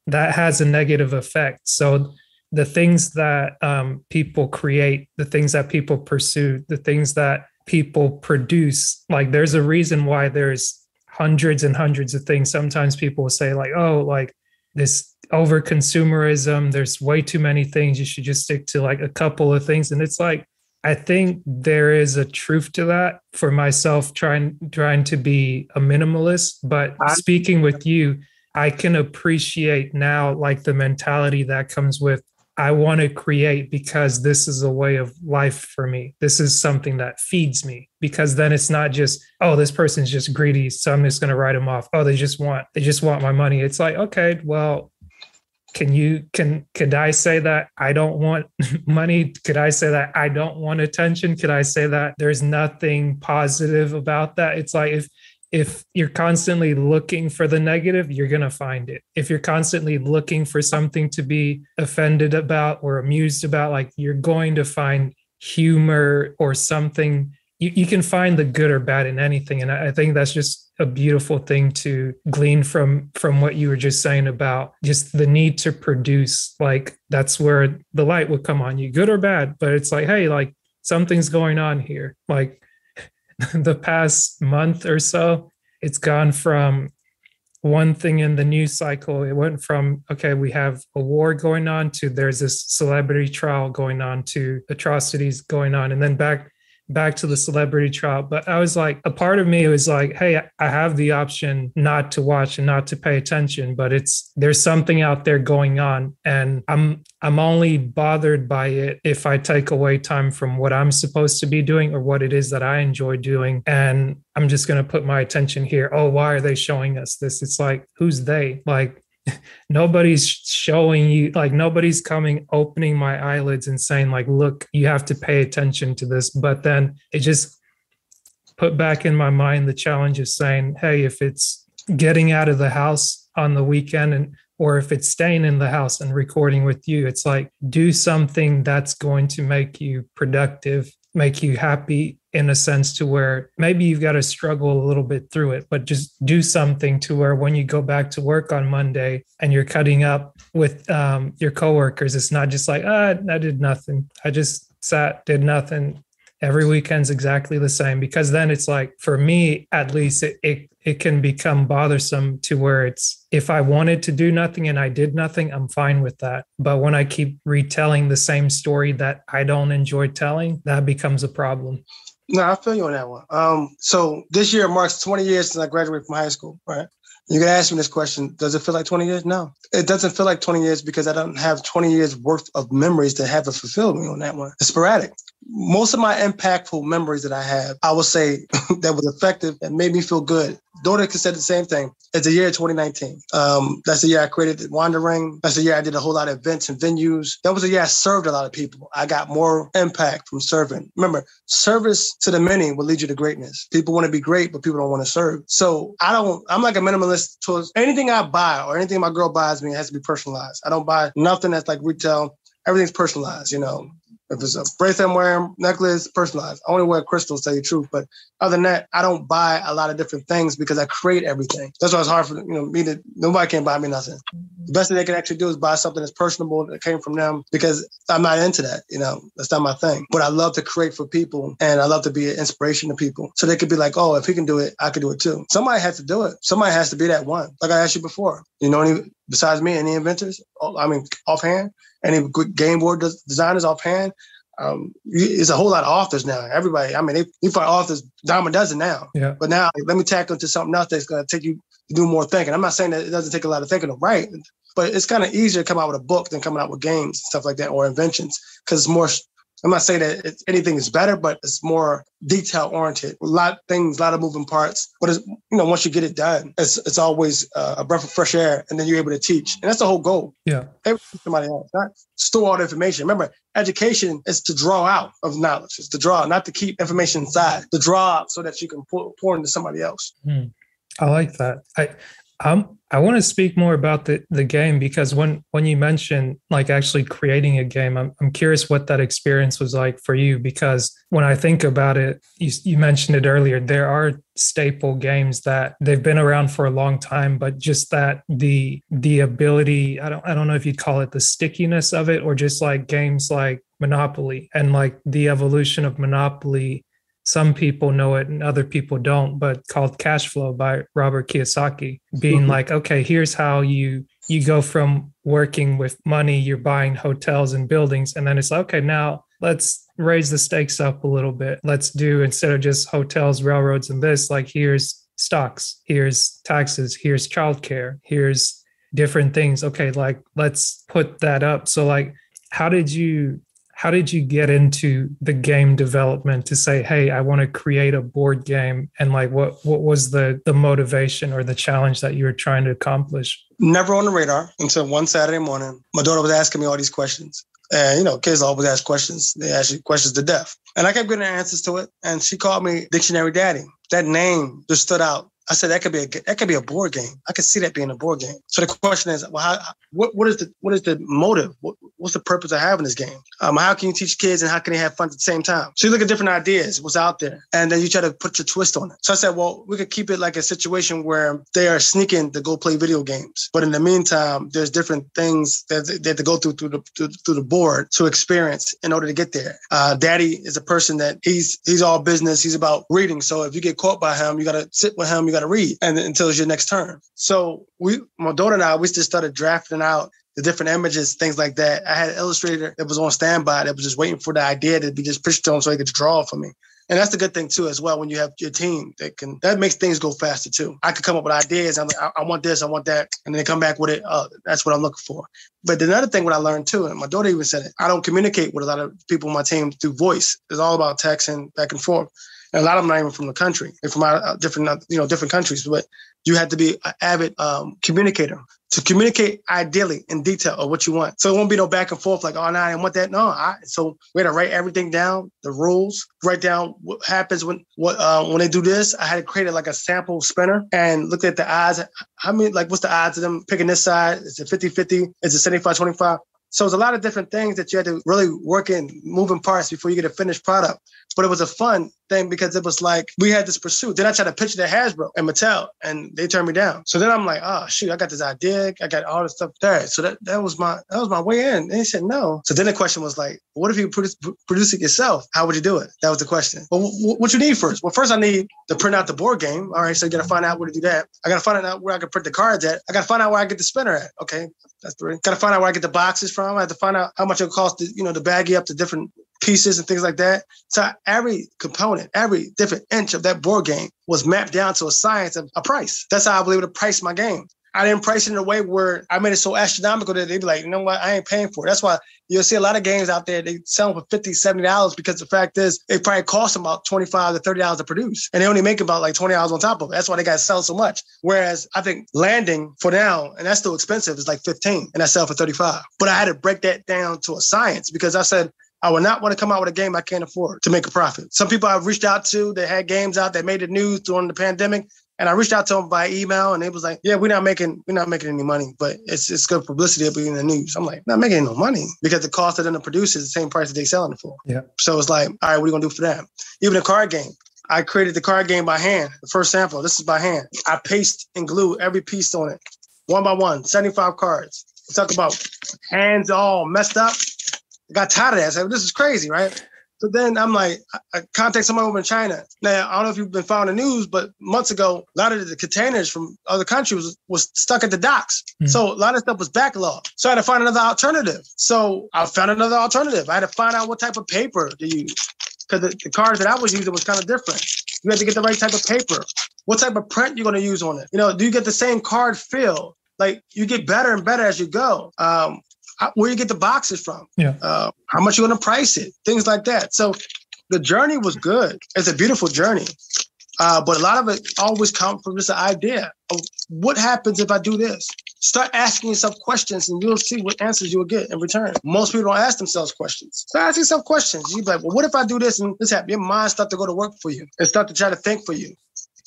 that has a negative effect. So the things that um, people create the things that people pursue the things that people produce like there's a reason why there's hundreds and hundreds of things. Sometimes people will say, like, oh, like this over consumerism, there's way too many things. You should just stick to like a couple of things. And it's like, I think there is a truth to that for myself trying trying to be a minimalist. But speaking with you, I can appreciate now like the mentality that comes with I want to create because this is a way of life for me. This is something that feeds me because then it's not just, oh, this person's just greedy. So I'm just going to write them off. Oh, they just want, they just want my money. It's like, okay, well, can you, can, could I say that I don't want money? Could I say that I don't want attention? Could I say that there's nothing positive about that? It's like, if, if you're constantly looking for the negative, you're going to find it. If you're constantly looking for something to be offended about or amused about, like you're going to find humor or something. You, you can find the good or bad in anything. And I, I think that's just a beautiful thing to glean from from what you were just saying about just the need to produce like that's where the light would come on you good or bad but it's like hey like something's going on here like the past month or so, it's gone from one thing in the news cycle. It went from, okay, we have a war going on to there's this celebrity trial going on to atrocities going on. And then back back to the celebrity trial. But I was like, a part of me was like, hey, I have the option not to watch and not to pay attention, but it's there's something out there going on. And I'm I'm only bothered by it if I take away time from what I'm supposed to be doing or what it is that I enjoy doing. And I'm just gonna put my attention here. Oh, why are they showing us this? It's like, who's they? Like nobody's showing you like nobody's coming opening my eyelids and saying like look you have to pay attention to this. But then it just put back in my mind the challenge of saying hey if it's getting out of the house on the weekend and or if it's staying in the house and recording with you it's like do something that's going to make you productive make you happy in a sense to where maybe you've got to struggle a little bit through it, but just do something to where when you go back to work on Monday and you're cutting up with um, your coworkers, it's not just like, ah, I did nothing. I just sat, did nothing. Every weekend's exactly the same because then it's like, for me at least, it, it it can become bothersome to where it's if I wanted to do nothing and I did nothing, I'm fine with that. But when I keep retelling the same story that I don't enjoy telling, that becomes a problem. No, I feel you on that one. Um, so this year marks 20 years since I graduated from high school, right? You can ask me this question Does it feel like 20 years? No, it doesn't feel like 20 years because I don't have 20 years worth of memories to have to fulfill me on that one. It's sporadic most of my impactful memories that I have, I would say that was effective and made me feel good. Could say the same thing. It's the year 2019. Um, that's the year I created Wandering. That's the year I did a whole lot of events and venues. That was the year I served a lot of people. I got more impact from serving. Remember, service to the many will lead you to greatness. People want to be great, but people don't want to serve. So I don't, I'm like a minimalist towards anything I buy or anything my girl buys me it has to be personalized. I don't buy nothing that's like retail everything's personalized, you know. If it's a bracelet I'm wearing, necklace, personalized. I only wear crystals, tell you the truth. But other than that, I don't buy a lot of different things because I create everything. That's why it's hard for you know me to nobody can buy me nothing. The best thing they can actually do is buy something that's personable that came from them because I'm not into that. You know, that's not my thing. But I love to create for people and I love to be an inspiration to people. So they could be like, oh, if he can do it, I could do it too. Somebody has to do it. Somebody has to be that one. Like I asked you before. You know besides me, any inventors? I mean, offhand, any good game board designers offhand? Um, it's a whole lot of authors now. Everybody, I mean, they, you find authors dime a dozen now. Yeah. But now, let me tackle into something else that's going to take you to do more thinking. I'm not saying that it doesn't take a lot of thinking to write, but it's kind of easier to come out with a book than coming out with games and stuff like that or inventions because it's more I'm not saying that anything is better, but it's more detail oriented. A lot of things, a lot of moving parts. But it's, you know, once you get it done, it's it's always uh, a breath of fresh air, and then you're able to teach, and that's the whole goal. Yeah, somebody else, not store all the information. Remember, education is to draw out of knowledge. It's to draw, not to keep information inside. To draw out so that you can pour, pour into somebody else. Hmm. I like that. I um, I want to speak more about the, the game because when when you mentioned like actually creating a game, I'm, I'm curious what that experience was like for you. Because when I think about it, you, you mentioned it earlier, there are staple games that they've been around for a long time, but just that the the ability, I don't I don't know if you'd call it the stickiness of it or just like games like Monopoly and like the evolution of Monopoly some people know it and other people don't, but called Cash Flow by Robert Kiyosaki, being mm-hmm. like, okay, here's how you you go from working with money, you're buying hotels and buildings, and then it's like, okay, now let's raise the stakes up a little bit. Let's do instead of just hotels, railroads, and this, like here's stocks, here's taxes, here's childcare, here's different things. Okay, like let's put that up. So like how did you how did you get into the game development to say hey i want to create a board game and like what what was the the motivation or the challenge that you were trying to accomplish? Never on the radar until one saturday morning. My daughter was asking me all these questions. And you know kids always ask questions. They ask you questions to death. And i kept getting answers to it. And she called me dictionary daddy. That name just stood out I said that could be a that could be a board game. I could see that being a board game. So the question is, well, how, what what is the what is the motive? What, what's the purpose of having this game? Um, how can you teach kids and how can they have fun at the same time? So you look at different ideas, what's out there, and then you try to put your twist on it. So I said, well, we could keep it like a situation where they are sneaking to go play video games, but in the meantime, there's different things that they have to go through through the through, through the board to experience in order to get there. Uh, Daddy is a person that he's he's all business. He's about reading. So if you get caught by him, you got to sit with him. You got to read, and until it's your next turn. So we, my daughter and I, we just started drafting out the different images, things like that. I had an illustrator that was on standby that was just waiting for the idea to be just pitched to him so he could draw for me. And that's the good thing too, as well. When you have your team, that can that makes things go faster too. I could come up with ideas. I'm like, I, want this, I want that, and then they come back with it. Oh, that's what I'm looking for. But another thing, what I learned too, and my daughter even said it, I don't communicate with a lot of people on my team through voice. It's all about texting back and forth. And a lot of them not even from the country. They're from different, you know, different countries. But you had to be an avid um, communicator to communicate ideally in detail of what you want. So it won't be no back and forth like, oh, no, I didn't want that. No, I, so we had to write everything down, the rules, write down what happens when what uh, when they do this. I had to create like a sample spinner and look at the odds. How many, like, what's the odds of them picking this side? Is it 50 50? Is it 75 25? So it's a lot of different things that you had to really work in moving parts before you get a finished product. But it was a fun thing because it was like we had this pursuit. Then I tried to pitch it at Hasbro and Mattel, and they turned me down. So then I'm like, oh shoot, I got this idea, I got all this stuff there. So that, that was my that was my way in. And he said no. So then the question was like, what if you produce, produce it yourself? How would you do it? That was the question. Well, w- what you need first? Well, first I need to print out the board game. All right, so you got to find out where to do that. I got to find out where I can print the cards at. I got to find out where I get the spinner at. Okay, that's three. Got to find out where I get the boxes from. I had to find out how much it cost to you know to bag you up the different pieces and things like that. So every component, every different inch of that board game was mapped down to a science of a price. That's how I was able to price my game. I didn't price it in a way where I made it so astronomical that they'd be like, you know what, I ain't paying for it. That's why you'll see a lot of games out there, they sell them for 50 $70 because the fact is it probably costs them about 25 to $30 to produce. And they only make about like $20 on top of it. That's why they got to sell so much. Whereas I think landing for now, and that's still expensive, is like 15 and I sell for 35. But I had to break that down to a science because I said, I would not want to come out with a game I can't afford to make a profit. Some people I've reached out to that had games out that made the news during the pandemic. And I reached out to them by email and they was like, yeah, we're not making, we're not making any money, but it's it's good publicity be in the news. I'm like, not making no money because the cost of them to produce is the same price that they selling it for. Yeah. So it's like, all right, what are you gonna do for that? Even a card game. I created the card game by hand. The first sample, this is by hand. I paste and glue every piece on it, one by one, 75 cards. Talk about hands all messed up. I got tired of that. I said, this is crazy, right? So then I'm like, I contact someone over in China. Now, I don't know if you've been following the news, but months ago, a lot of the containers from other countries was, was stuck at the docks. Mm-hmm. So a lot of stuff was backlogged. So I had to find another alternative. So I found another alternative. I had to find out what type of paper to use because the, the cards that I was using was kind of different. You had to get the right type of paper. What type of print you're going to use on it? You know, do you get the same card feel? Like you get better and better as you go. Um, where you get the boxes from, yeah. Uh, how much you're going to price it, things like that. So the journey was good. It's a beautiful journey. Uh, but a lot of it always comes from this idea of what happens if I do this? Start asking yourself questions and you'll see what answers you'll get in return. Most people don't ask themselves questions. So ask yourself questions. You're like, well, what if I do this and this happens? Your mind start to go to work for you and start to try to think for you.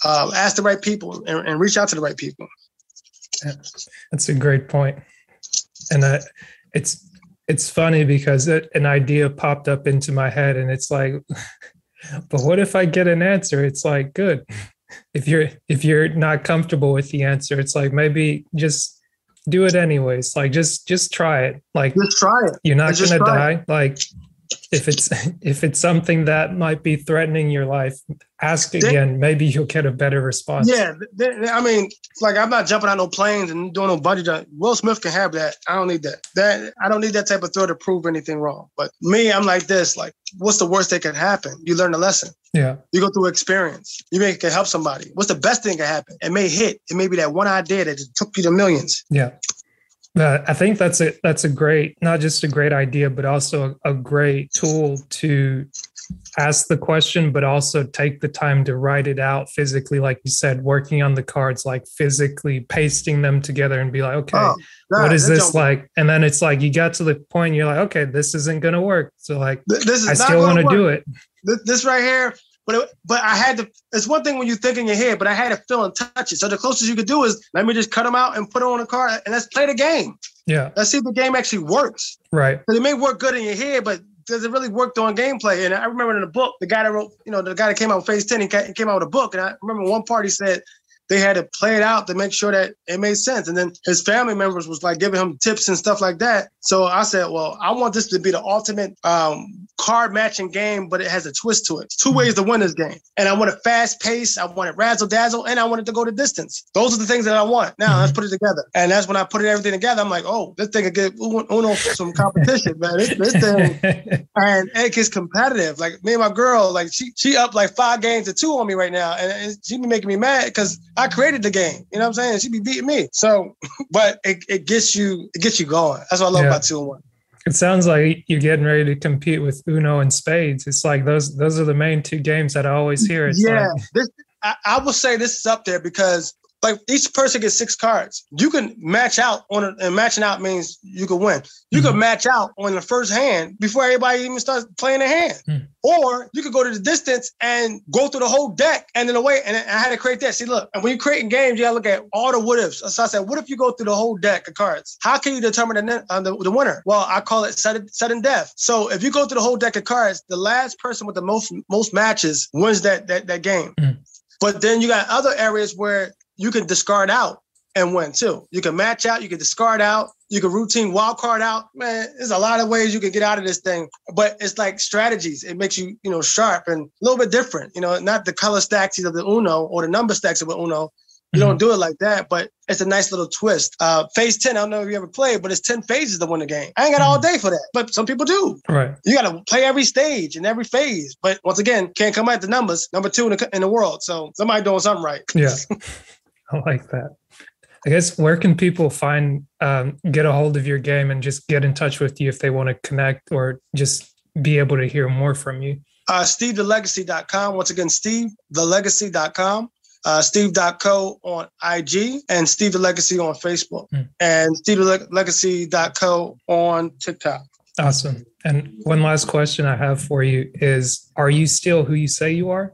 Uh, ask the right people and, and, reach out to the right people. Yeah, that's a great point. And uh, it's it's funny because it, an idea popped up into my head and it's like but what if i get an answer? It's like good. If you're if you're not comfortable with the answer it's like maybe just do it anyways. Like just just try it. Like just try it. you're not gonna die it. like if it's if it's something that might be threatening your life ask again. Maybe you'll get a better response. Yeah i mean like i'm not jumping on no planes and doing no jump. Will smith can have that. I don't need that. That i don't need that type of thrill to prove anything wrong. But me i'm like this like what's the worst that can happen? You learn a lesson. Yeah. You go through experience. You may can help somebody. What's the best thing that can happen? It may hit. It may be that one idea that just took you to millions. Yeah uh, I think that's a that's a great not just a great idea, but also a, a, great tool to ask the question, but also take the time to write it out physically, like you said, working on the cards, like physically pasting them together and be like, okay, oh, what is this like? And then it's like you got to the point you're like, okay, this isn't gonna work. So like, this is I still want to do it. This, this right here, But it, but I had to. It's one thing when you think in your head, but I had to feel and touch it. So the closest you could do is let me just cut them out and put them on a card and let's play the game. Yeah. Let's see if the game actually works. Right. Because it may work good in your head, but does it really work on gameplay? And I remember in the book, the guy that wrote, you know, the guy that came out with Phase 10, he came out with a book. And I remember one part he said, they had to play it out to make sure that it made sense. And then his family members was like giving him tips and stuff like that. So I said, well, I want this to be the ultimate um, card matching game, but it has a twist to it. It's 2 mm-hmm. ways to win this game. And I want a fast pace. I want it razzle dazzle, and I want it to go to distance. Those are the things that I want. Now let's mm-hmm. put it together. And that's when I put it everything together. I'm like, oh, this thing could get Uno some competition, man. This, this thing, and it gets competitive. Like me and my girl, like she she up like five games to two on me right now, and, and she be making me mad because I created the game. You know what I'm saying? She be beating me. So, but it, it gets you it gets you going. That's what I love yeah. about two and one. It sounds like you're getting ready to compete with Uno and Spades. It's like those those are the main two games that I always hear. It's yeah, like, this, I, I will say this is up there because like each person gets six cards. You can match out on it, and matching out means you can win. You mm-hmm. can match out on the first hand before everybody even starts playing their hand. Mm-hmm. Or you could go to the distance and go through the whole deck. And in a way, and I had to create that. See, look, and when you're creating games, you gotta look at all the what ifs. So I said, what if you go through the whole deck of cards? How can you determine the, uh, the, the, winner? Well, I call it sudden, sudden death. So if you go through the whole deck of cards, the last person with the most most matches wins that that, that game. Mm-hmm. But then you got other areas where you can discard out and win too. You can match out, you can discard out, you can routine wild card out. Man, there's a lot of ways you can get out of this thing, but it's like strategies. It makes you, you know, sharp and a little bit different. You know, not the color stacks of the Uno or the number stacks of the Uno. You mm-hmm. don't do it like that, but it's a nice little twist. Uh, phase 10, I don't know if you ever played, but it's 10 phases to win the game. I ain't got all mm-hmm. day for that, but some people do. Right. You got to play every stage and every phase. But once again, can't come at the numbers, number two in the, in the world. So somebody doing something right. Yeah. I like that. I guess where can people find um, get a hold of your game and just get in touch with you if they want to connect or just be able to hear more from you? Uh, SteveTheLegacy.com. Once again, SteveTheLegacy.com. Uh, Steve.co on IG and Steve the Legacy on Facebook mm. and SteveTheLegacy.co on TikTok. Awesome. And one last question I have for you is Are you still who you say you are?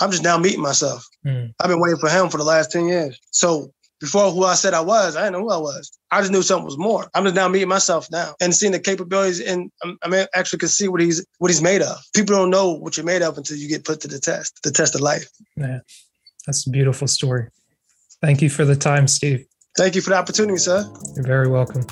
I'm just now meeting myself. Mm. I've been waiting for him for the last 10 years. So before who I said I was, I didn't know who I was. I just knew something was more. I'm just now meeting myself now and seeing the capabilities and I mean actually can see what he's what he's made of. People don't know what you're made of until you get put to the test, the test of life. Yeah. That's a beautiful story. Thank you for the time, Steve. Thank you for the opportunity, sir. You're very welcome.